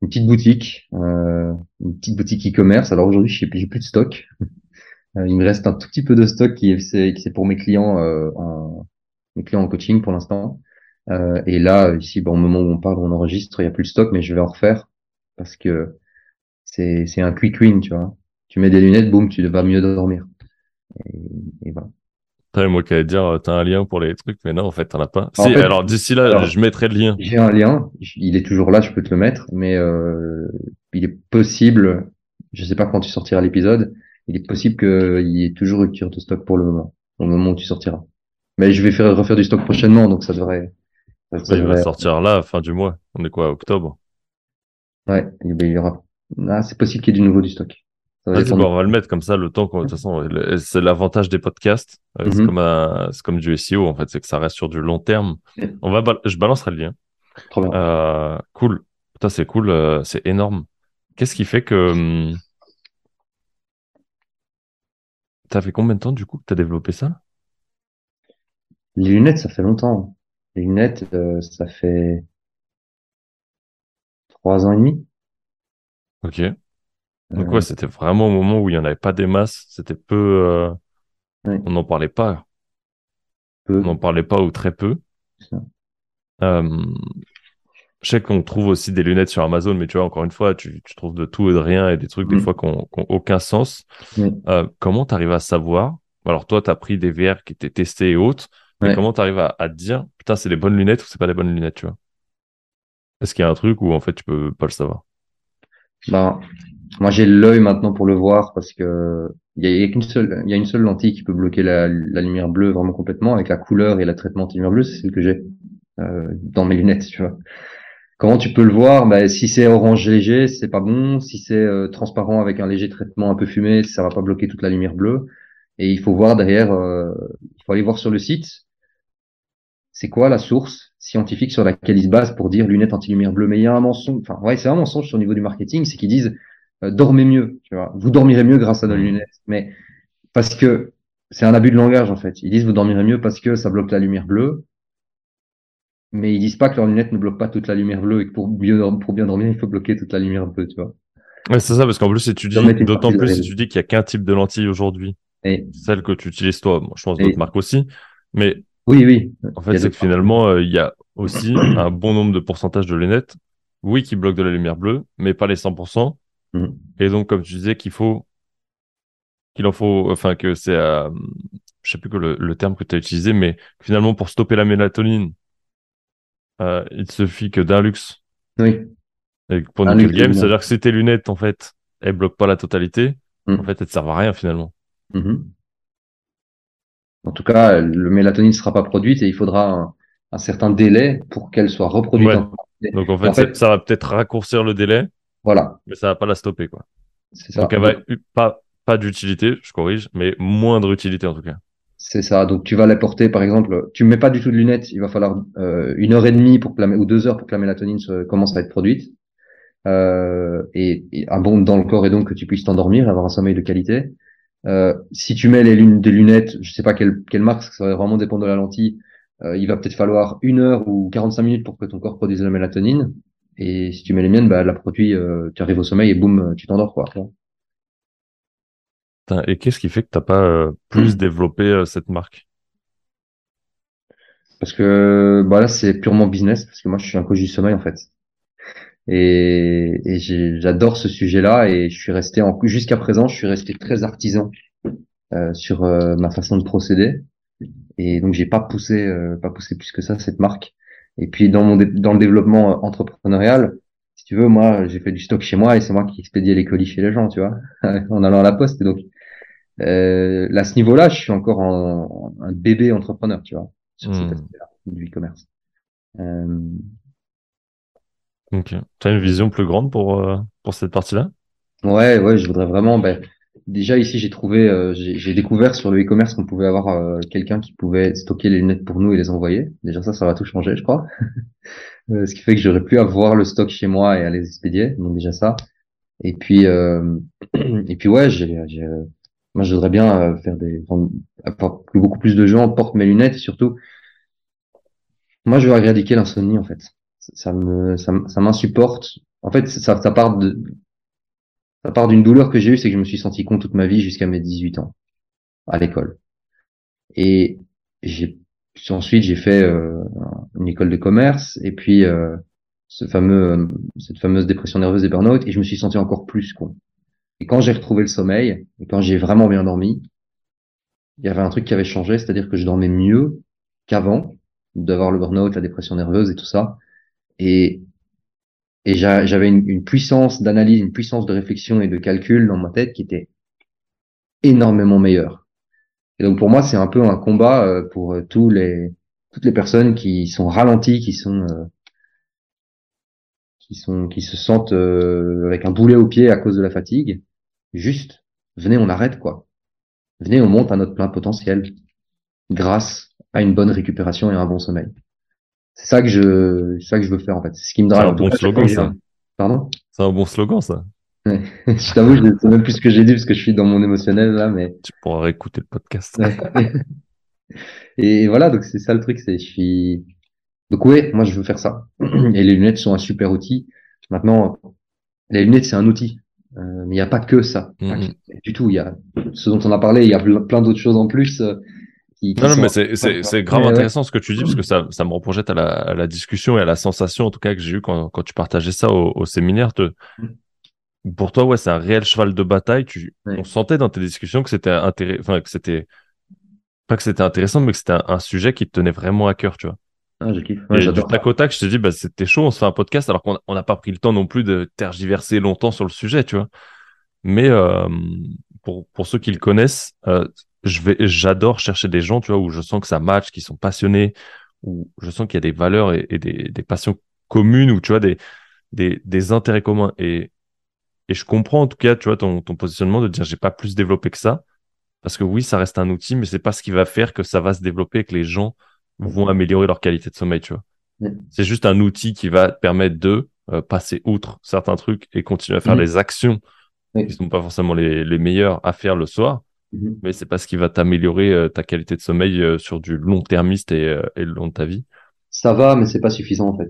[SPEAKER 1] une petite boutique, euh, une petite boutique e-commerce. Alors aujourd'hui, j'ai plus de stock. Euh, il me reste un tout petit peu de stock qui est, c'est qui c'est pour mes clients euh, en mes clients en coaching pour l'instant. Euh, et là, ici, bon, au moment où on parle, on enregistre, il y a plus de stock, mais je vais en refaire parce que c'est c'est un quick win, tu vois. Tu mets des lunettes, boum, tu vas mieux dormir. Et, et voilà.
[SPEAKER 2] Après, moi qui allais dire, euh, t'as un lien pour les trucs, mais non, en fait, t'en as pas.
[SPEAKER 1] En
[SPEAKER 2] si,
[SPEAKER 1] fait-
[SPEAKER 2] alors d'ici là,
[SPEAKER 1] alors-
[SPEAKER 2] je mettrai le lien.
[SPEAKER 1] J'ai un lien, il est toujours là, je peux te le mettre, mais euh, il est possible, je sais pas quand tu sortiras l'épisode, il est possible qu'il y ait toujours rupture de stock pour le moment, au moment où tu sortiras. Mais je vais faire refaire du stock prochainement, donc ça devrait. Ça, ça
[SPEAKER 2] Ça, il va
[SPEAKER 1] devrait-
[SPEAKER 2] sortir là, fin du mois. On est quoi, octobre?
[SPEAKER 1] ouais, il y aura. Ah, c'est possible qu'il y ait du nouveau du stock. Ça va
[SPEAKER 2] on va le mettre comme ça, le temps qu'on, de toute façon, c'est l'avantage des podcasts. Euh, C'est
[SPEAKER 1] Mhm.
[SPEAKER 2] comme un, c'est comme du SEO, en fait, c'est que ça reste sur du long terme. On va, je balancerai le lien.
[SPEAKER 1] Trop bien.
[SPEAKER 2] Euh, cool. Putain, c'est cool, euh, c'est énorme. Qu'est-ce qui fait que, t'as fait combien de temps, du coup, que t'as développé ça?
[SPEAKER 1] Les lunettes, ça fait longtemps. Les lunettes, euh, ça fait trois ans et demi.
[SPEAKER 2] Ok. Donc
[SPEAKER 1] Euh,
[SPEAKER 2] ouais, c'était vraiment au moment où il y en avait pas des masses. C'était peu, euh,
[SPEAKER 1] Ouais.
[SPEAKER 2] on n'en parlait pas.
[SPEAKER 1] peu.
[SPEAKER 2] On n'en parlait pas ou très peu.
[SPEAKER 1] Ça.
[SPEAKER 2] Euh, je sais qu'on trouve aussi des lunettes sur Amazon, mais tu vois, encore une fois, tu, tu trouves de tout et de rien et des trucs des
[SPEAKER 1] Mm.
[SPEAKER 2] fois qui ont aucun sens.
[SPEAKER 1] Oui.
[SPEAKER 2] Euh, comment tu arrives à savoir? Alors toi, tu as pris des VR qui étaient testés et autres, mais
[SPEAKER 1] Ouais.
[SPEAKER 2] comment tu arrives à, à te dire, putain, c'est des bonnes lunettes ou c'est pas des bonnes lunettes, tu vois? Est-ce qu'il y a un truc où en fait tu peux pas le savoir?
[SPEAKER 1] Ben, moi, j'ai l'œil maintenant pour le voir parce que il y a, qu'une seule, il y a une seune lentille qui peut bloquer la, la, lumière bleue vraiment complètement avec la couleur et la traitement anti-lumière bleue, c'est celle que j'ai euh, dans mes lunettes, tu vois. Comment tu peux le voir? Bah, Si c'est orange léger, c'est pas bon. Si c'est euh, transparent avec un léger traitement un peu fumé, ça va pas bloquer toute la lumière bleue. Et il faut voir derrière, euh, il faut aller voir sur le site, c'est quoi la source scientifique sur laquelle ils se basent pour dire lunettes anti-lumière bleue? Mais il y a un mensonge, enfin ouais, c'est un mensonge au niveau du marketing, c'est qu'ils disent euh, dormez mieux, tu vois, vous dormirez mieux grâce à nos mmh. lunettes. Mais parce que c'est un abus de langage en fait. Ils disent vous dormirez mieux parce que ça bloque la lumière bleue mais ils disent pas que leurs lunettes ne bloquent pas toute la lumière bleue et que pour bien, pour bien dormir, il faut bloquer toute la lumière bleue, tu vois.
[SPEAKER 2] Ouais, c'est ça, parce qu'en plus, si tu dis, d'autant plus si tu dis qu'il y a qu'un type de lentille aujourd'hui, celle que tu utilises toi, je pense d'autres marques aussi, mais
[SPEAKER 1] oui, oui.
[SPEAKER 2] En fait, c'est que finalement, euh, il y a aussi un bon nombre de pourcentages de lunettes, oui, qui bloquent de la lumière bleue, mais pas les 100%. Mm. Et donc, comme tu disais, qu'il faut, qu'il en faut, enfin, que c'est, euh, je sais plus que le, le terme que tu as utilisé, mais finalement, pour stopper la mélatonine, euh, il suffit que d'un luxe.
[SPEAKER 1] Oui.
[SPEAKER 2] Et pour Nickel Game, c'est-à-dire que si tes lunettes, en fait, elles bloquent pas la totalité, mm. en fait, elles ne servent à rien finalement.
[SPEAKER 1] Mm-hmm. En tout cas, le mélatonine ne sera pas produite et il faudra un, certain délai pour qu'elle soit reproduite.
[SPEAKER 2] Donc en fait, ça va peut-être raccourcir le délai.
[SPEAKER 1] Voilà.
[SPEAKER 2] Mais ça va pas la stopper, quoi. Ça. Donc elle va pas, pas d'utilité, je corrige, mais moindre utilité en tout cas.
[SPEAKER 1] C'est ça. Donc tu vas les porter, par exemple, tu mets pas du tout de lunettes, il va falloir euh, une heure et demie pour que la, ou deux heures pour que la mélatonine se, commence à être produite euh, et, et abonde dans le corps et donc que tu puisses t'endormir, avoir un sommeil de qualité. Euh, si tu mets les lunes des lunettes, je sais pas quelle, quelle marque, ça va vraiment dépendre de la lentille. Il va peut-être falloir une heure ou 45 minutes pour que ton corps produise la mélatonine. Et si tu mets les miennes, bah, la produit, tu arrives au sommeil et boum, tu t'endors quoi.
[SPEAKER 2] Et qu'est-ce qui fait que t'as pas euh, plus hmm. développé euh, cette marque?
[SPEAKER 1] Parce que bah là c'est purement business parce que moi je suis un coach du sommeil en fait. Et, et j'adore ce sujet-là et je suis resté en jusqu'à présent je suis resté très artisan euh, sur ma façon de procéder et donc j'ai pas poussé pas poussé plus que ça cette marque. Et puis dans mon dans le développement entrepreneurial, si tu veux, moi, j'ai fait du stock chez moi et c'est moi qui expédiais les colis chez les gens, tu vois, en allant à la poste. Et donc, euh, là, à ce niveau-là, je suis encore en, un bébé entrepreneur, tu vois, sur cet hmm. aspect-là du e-commerce. Euh...
[SPEAKER 2] Ok. Tu as une vision plus grande pour, euh, pour cette partie-là?
[SPEAKER 1] Ouais, ouais, je voudrais vraiment. Ben, déjà ici, j'ai trouvé, euh, j'ai découvert sur le e-commerce qu'on pouvait avoir euh, quelqu'un qui pouvait stocker les lunettes pour nous et les envoyer. Déjà ça, ça va tout changer, je crois. ce qui fait que j'aurais plus à voir le stock chez moi et à les expédier. Donc déjà ça. Et puis, et puis ouais, j'ai moi, je voudrais bien euh, faire des, que beaucoup plus de gens portent mes lunettes et surtout, moi, je veux éradiquer l'insomnie, en fait. Ça me, ça, m'insupporte. En fait, ça, ça part de, ça part d'une douleur que j'ai eue, c'est que je me suis senti con toute ma vie jusqu'à mes 18 ans, à l'école. Et j'ai, ensuite, j'ai fait euh, une école de commerce et puis euh, ce fameux, cette fameuse dépression nerveuse et burn-out et je me suis senti encore plus con. Et quand j'ai retrouvé le sommeil, et quand j'ai vraiment bien dormi, il y avait un truc qui avait changé, c'est-à-dire que je dormais mieux qu'avant d'avoir le burn-out, la dépression nerveuse et tout ça. Et, et j'avais une, puissance d'analyse, une puissance de réflexion et de calcul dans ma tête qui était énormément meilleure. Et donc pour moi, c'est un peu un combat euh, pour euh, tous les, toutes les personnes qui sont ralenties, qui sont euh, qui sont qui se sentent euh, avec un boulet au pied à cause de la fatigue. Juste, venez, on arrête quoi. Venez, on monte à notre plein potentiel grâce à une bonne récupération et un bon sommeil. C'est ça que je, c'est ça que je veux faire en fait. C'est ce qui me
[SPEAKER 2] drive. C'est un bon slogan ça.
[SPEAKER 1] Pardon?
[SPEAKER 2] C'est un bon slogan ça.
[SPEAKER 1] je t'avoue, je sais même plus ce que j'ai dit parce que je suis dans mon émotionnel là, mais.
[SPEAKER 2] Tu pourras réécouter le podcast.
[SPEAKER 1] et voilà, donc c'est ça le truc, c'est je suis, donc oui, moi je veux faire ça. Et les lunettes sont un super outil. Maintenant, les lunettes c'est un outil, euh, mais il n'y a pas que ça. Mm-hmm. Du tout, il y a ce dont on a parlé, il y a plein d'autres choses en plus. Euh,
[SPEAKER 2] qui, non, non, mais c'est grave intéressant ce que tu dis parce que ça, ça me reprojette à la, à la, discussion et à la sensation en tout cas que j'ai eu quand, quand tu partageais ça au, au séminaire. Te... Mm. Pour toi, ouais, c'est un réel cheval de bataille. Tu, On sentait dans tes discussions que c'était intéressant, enfin que c'était pas que c'était intéressant, mais que c'était un, un, sujet qui te tenait vraiment à cœur, tu vois.
[SPEAKER 1] Ah, je kiffe.
[SPEAKER 2] Ouais, du tac au tac, je te dis, bah, c'était chaud, on se fait un podcast alors qu'on n'a pas pris le temps non plus de tergiverser longtemps sur le sujet, tu vois. Mais euh, pour, pour ceux qui le connaissent, euh, je vais, j'adore chercher des gens, tu vois, où je sens que ça match, qui sont passionnés, où je sens qu'il y a des valeurs et, des, des, passions communes, ou tu vois, des, des, des intérêts communs. Et, et je comprends en tout cas, tu vois, ton, ton positionnement de dire j'ai pas plus développé que ça. Parce que oui, ça reste un outil, mais c'est pas ce qui va faire que ça va se développer et que les gens vont améliorer leur qualité de sommeil, tu vois. C'est juste un outil qui va te permettre de euh, passer outre certains trucs et continuer à faire les actions qui sont pas forcément les, les meilleures à faire le soir. Mm-hmm. Mais c'est pas ce qui va t'améliorer euh, ta qualité de sommeil euh, sur du long termiste et, et, le long de ta vie.
[SPEAKER 1] Ça va, mais c'est pas suffisant en fait.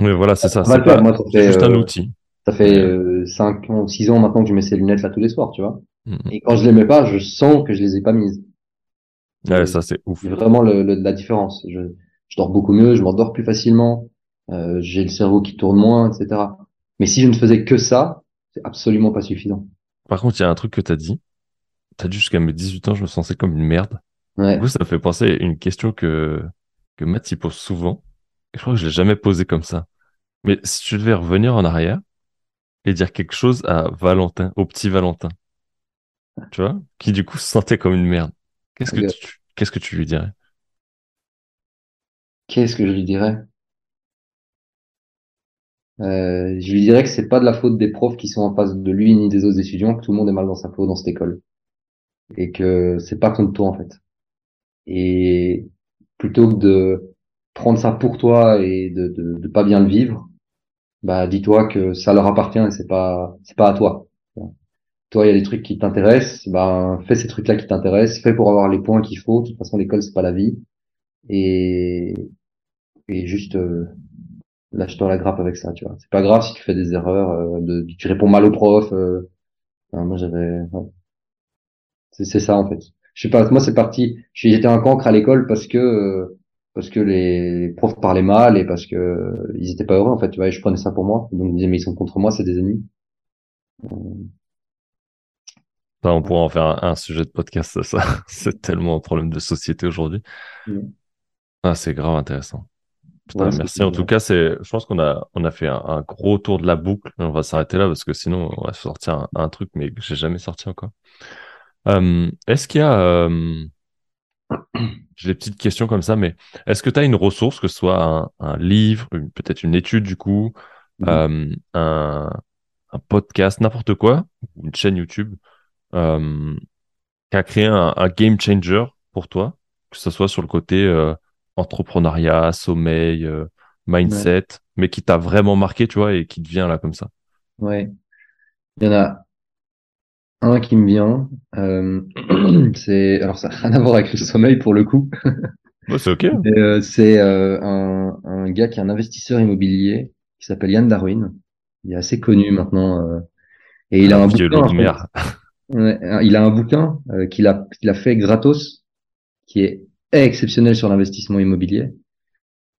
[SPEAKER 2] Oui, voilà, c'est ça. C'est pas... juste un outil.
[SPEAKER 1] Ça fait 5 ans, 6 ans maintenant que je mets ces lunettes là tous les soirs, tu vois. Mm-hmm. Et quand je les mets pas, je sens que je les ai pas mises.
[SPEAKER 2] Ouais, ça c'est ouf.
[SPEAKER 1] Vraiment le, la différence. Je, je dors beaucoup mieux, je m'endors plus facilement, euh, j'ai le cerveau qui tourne moins, etc. Mais si je ne faisais que ça, c'est absolument pas suffisant.
[SPEAKER 2] Par contre, il y a un truc que tu as dit. Tu as dit jusqu'à mes 18 ans, je me sentais comme une merde. Ouais. Vous, ça me fait penser à une question que, que Matt y pose souvent. Et je crois que je l'ai jamais posé comme ça. Mais si tu devais revenir en arrière et dire quelque chose à Valentin, au petit Valentin, tu vois, qui du coup se sentait comme une merde, qu'est-ce que tu, qu'est-ce que tu lui dirais?
[SPEAKER 1] Qu'est-ce que je lui dirais? Euh, je lui dirais que c'est pas de la faute des profs qui sont en face de lui ni des autres étudiants, que tout le monde est mal dans sa peau dans cette école. Et que c'est pas contre toi, en fait. Et plutôt que de prendre ça pour toi et de, de, de pas bien le vivre, bah, dis-toi que ça leur appartient et c'est pas, c'est pas à toi. Toi, il y a des trucs qui t'intéressent, bah, fais ces trucs-là qui t'intéressent, fais pour avoir les points qu'il faut. De toute façon, l'école, c'est pas la vie. Et, et juste, euh, lâche-toi la grappe avec ça, tu vois. C'est pas grave si tu fais des erreurs, euh, de, tu réponds mal au prof. Euh, moi, j'avais, c'est ça en fait. Je sais pas, moi c'est parti. J'étais un cancre à l'école parce que euh, parce que les profs parlaient mal et parce que ils étaient pas heureux en fait. Tu vois, je prenais ça pour moi. Donc ils disaient mais ils sont contre moi, c'est des ennemis.
[SPEAKER 2] On pourrait en faire un, sujet de podcast, ça. c'est tellement un problème de société aujourd'hui. Ah, c'est grave intéressant merci. En tout cas, c'est, je pense qu'on a, on a fait un, gros tour de la boucle. On va s'arrêter là parce que sinon, on va sortir un, truc, mais que j'ai jamais sorti encore. Euh, est-ce qu'il y a, euh, j'ai des petites questions comme ça, mais est-ce que tu as une ressource, que ce soit un, livre, peut-être une étude du coup, mmh. euh, un, un, podcast, n'importe quoi, une chaîne YouTube, qui a créé un, un, game changer pour toi, que ce soit sur le côté entrepreneuriat, sommeil, euh, mindset, mais qui t'a vraiment marqué, tu vois, et qui te vient là comme ça
[SPEAKER 1] Ouais. Il y en a un qui me vient. Euh, c'est alors ça n'a rien à voir avec le sommeil pour le coup.
[SPEAKER 2] c'est ok.
[SPEAKER 1] Euh, c'est un, un, gars qui est un investisseur immobilier qui s'appelle Yann Darwin. Il est assez connu maintenant. et il a un bouquin. il a un bouquin qu'il a, a fait gratos, qui est exceptionnel sur l'investissement immobilier.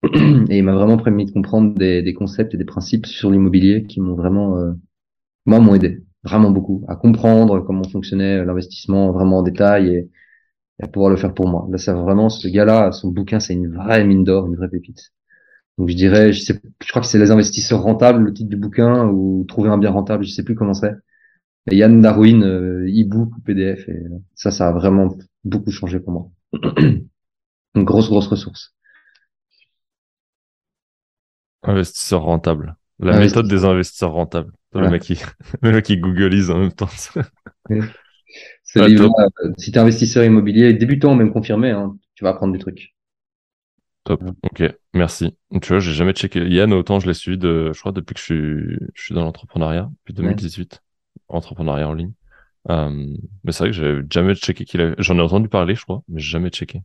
[SPEAKER 1] Et il m'a vraiment permis de comprendre des, des, concepts et des principes sur l'immobilier qui m'ont vraiment, euh, moi, m'ont aidé vraiment beaucoup à comprendre comment fonctionnait l'investissement vraiment en détail et, à pouvoir le faire pour moi. Là, c'est vraiment ce gars-là, son bouquin, c'est une vraie mine d'or, une vraie pépite. Donc, je dirais, je sais, je crois que c'est les investisseurs rentables, le titre du bouquin, ou trouver un bien rentable, je sais plus comment c'est. Yann Darwin, euh, e-book ou PDF, et ça, ça a vraiment beaucoup changé pour moi. Une grosse, grosse ressource.
[SPEAKER 2] Investisseur rentable. La méthode des investisseurs rentables. Le, mec qui, le mec qui googleise en même temps.
[SPEAKER 1] C'est euh, si tu es investisseur immobilier, débutant, même confirmé, hein, tu vas apprendre des trucs.
[SPEAKER 2] Top. Ok, merci. Tu vois, j'ai jamais checké. Yann, autant je l'ai suivi de, je crois, depuis que je suis, je suis dans l'entrepreneuriat, depuis 2018. Entrepreneuriat en ligne. Euh, mais c'est vrai que j'avais jamais checké qu'il avait, j'en ai entendu parler, je crois, mais j'ai jamais checké.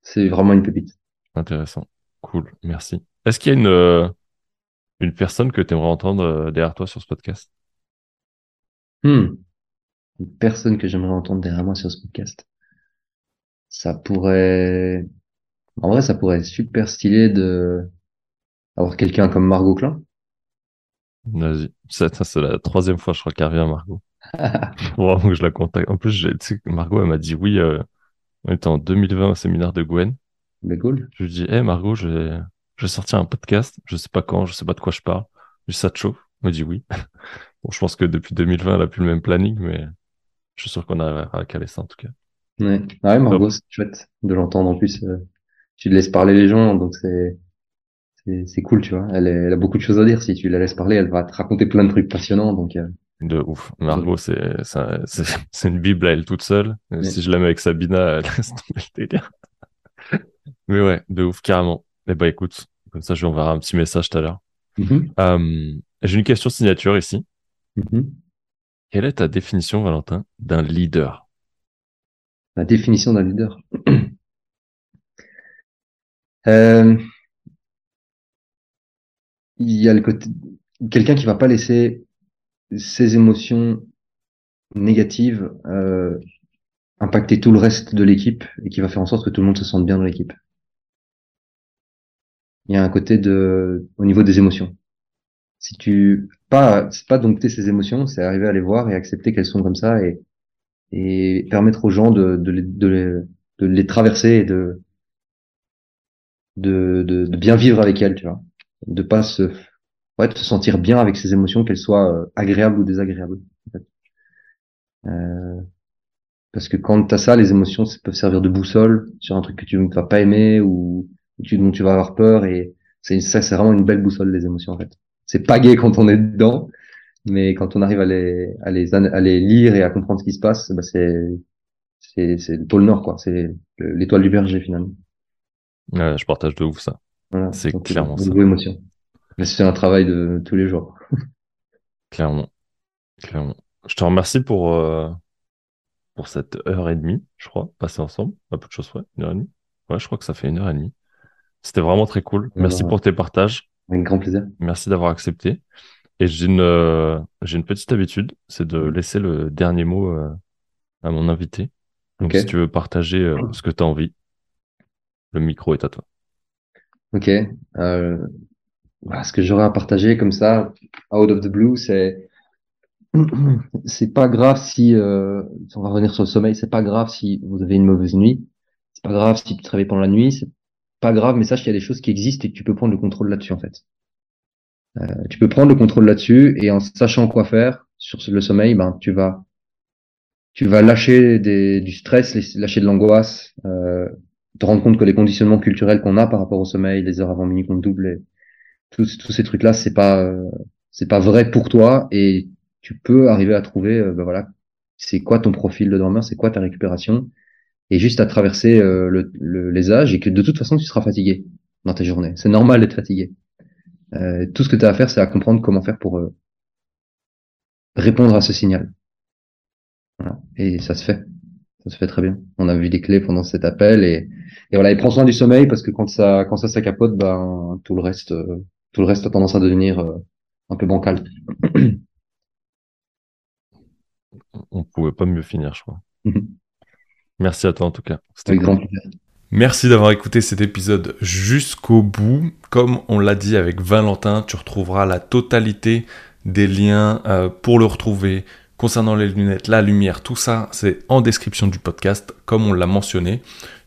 [SPEAKER 1] C'est vraiment une pépite.
[SPEAKER 2] Intéressant. Cool. Merci. Est-ce qu'il y a une, euh, une personne que tu aimerais entendre euh, derrière toi sur ce podcast?
[SPEAKER 1] Hmm. Une personne que j'aimerais entendre derrière moi sur ce podcast. Ça pourrait, en vrai, ça pourrait être super stylé de avoir quelqu'un comme Margot Klein.
[SPEAKER 2] Vas-y. C'est la troisième fois, je crois, qu'elle revient, Margot. Vraiment que je la contacte. En plus, tu sais, Margot, elle m'a dit oui, euh, on était en 2020 au séminaire de Gwen.
[SPEAKER 1] Mais cool.
[SPEAKER 2] Je lui dis, hé Margot, je vais, je vais sortir un podcast. Je sais pas quand, je sais pas de quoi je parle. Je ça te chauffe? Elle me dit oui. Bon, je pense que depuis 2020, elle a plus le même planning, mais je suis sûr qu'on arrivera à caler ça en tout cas.
[SPEAKER 1] Ouais, ouais Margot, c'est chouette de l'entendre en plus. Euh, tu laisses parler les gens, donc c'est c'est cool, tu vois. Elle, elle, a beaucoup de choses à dire. Si tu la laisses parler, elle va te raconter plein de trucs passionnants. Donc, euh...
[SPEAKER 2] De ouf. Margot, c'est c'est une bible à elle toute seule. Si je la mets avec Sabina, elle laisse tomber le délire. Mais ouais, de ouf, carrément. Eh ben écoute, comme ça, je vais enverrai un petit message tout à l'heure. Mm-hmm. euh, J'ai une question signature ici. Mm-hmm. Quelle est ta définition, Valentin, d'un leader?
[SPEAKER 1] La définition d'un leader euh, Il y a le côté quelqu'un qui va pas laisser ses émotions négatives euh, impacter tout le reste de l'équipe et qui va faire en sorte que tout le monde se sente bien dans l'équipe. Il y a un côté de au niveau des émotions. Si tu pas c'est pas dompter ses émotions, c'est arriver à les voir et accepter qu'elles sont comme ça et et permettre aux gens de de les, de les, traverser et de de, de de bien vivre avec elles, tu vois. De pas se ouais, de se sentir bien avec ses émotions, qu'elles soient euh, agréables ou désagréables. Euh, parce que quand tu as ça, les émotions ça peuvent servir de boussole sur un truc que tu ne vas pas aimer ou tu, dont tu vas avoir peur. Et c'est ça, c'est vraiment une belle boussole les émotions en fait. C'est pas gay quand on est dedans, mais quand on arrive à les, à les, à les lire et à comprendre ce qui se passe, bah c'est c'est c'est le pôle Nord quoi. C'est l'étoile du berger finalement.
[SPEAKER 2] Je partage de ouf ça. Voilà, c'est clairement ça.
[SPEAKER 1] Émotion. Mais c'est un travail de tous les jours.
[SPEAKER 2] clairement, clairement. Je te remercie pour euh, pour cette heure et demie, je crois, passée ensemble. Pas peu de choses, ouais, une heure et demie. Ouais, je crois que ça fait une heure et demie. C'était vraiment très cool. Merci pour tes partages.
[SPEAKER 1] Avec grand plaisir.
[SPEAKER 2] Merci d'avoir accepté. Et j'ai une, euh, j'ai une petite habitude, c'est de laisser le dernier mot euh, à mon invité. Donc, si tu veux partager euh, ce que tu as envie, le micro est à toi.
[SPEAKER 1] Ok. Bah, ce que j'aurais à partager comme ça, out of the blue, c'est c'est pas grave si, euh, on va revenir sur le sommeil, c'est pas grave si vous avez une mauvaise nuit, c'est pas grave si tu travailles pendant la nuit, c'est pas grave, mais sache qu'il y a des choses qui existent et que tu peux prendre le contrôle là-dessus en fait. Euh, tu peux prendre le contrôle là-dessus et en sachant quoi faire sur le sommeil, ben tu vas tu vas lâcher des, du stress, lâcher de l'angoisse, euh, te rendre compte que les conditionnements culturels qu'on a par rapport au sommeil, les heures avant minuit qu'on double, et tous, tous ces trucs-là, c'est pas euh, c'est pas vrai pour toi et tu peux arriver à trouver, ben voilà, c'est quoi ton profil de dormeur, c'est quoi ta récupération, et juste à traverser euh, le, les âges et que de toute façon tu seras fatigué dans tes journées. C'est normal d'être fatigué. Euh, tout ce que tu as à faire, c'est à comprendre comment faire pour répondre à ce signal. Voilà. Et ça se fait. Ça se fait très bien. On a vu des clés pendant cet appel et, et voilà, et prends soin du sommeil parce que quand ça quand ça s'accapote, ben tout le reste tout le reste a tendance à devenir un peu bancal.
[SPEAKER 2] on pouvait pas mieux finir, je crois. Mhm. Merci à toi en tout cas.
[SPEAKER 1] C'était grand
[SPEAKER 2] Merci d'avoir écouté cet épisode jusqu'au bout. Comme on l'a dit avec Valentin, tu retrouveras la totalité des liens euh, pour le retrouver concernant les lunettes, la lumière, tout ça, c'est en description du podcast, comme on l'a mentionné.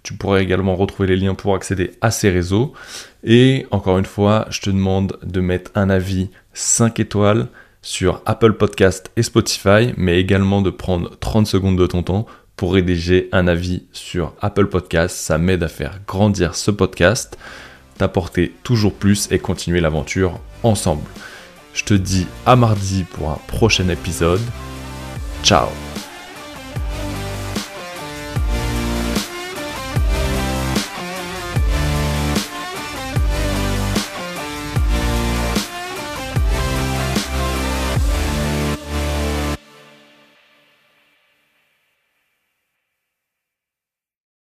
[SPEAKER 2] Tu pourrais également retrouver les liens pour accéder à ces réseaux. Et encore une fois, je te demande de mettre un avis 5 étoiles sur Apple Podcast et Spotify, mais également de prendre 30 secondes de ton temps pour rédiger un avis sur Apple Podcast. Ça m'aide à faire grandir ce podcast, t'apporter toujours plus et continuer l'aventure ensemble. Je te dis à mardi pour un prochain épisode. Chao.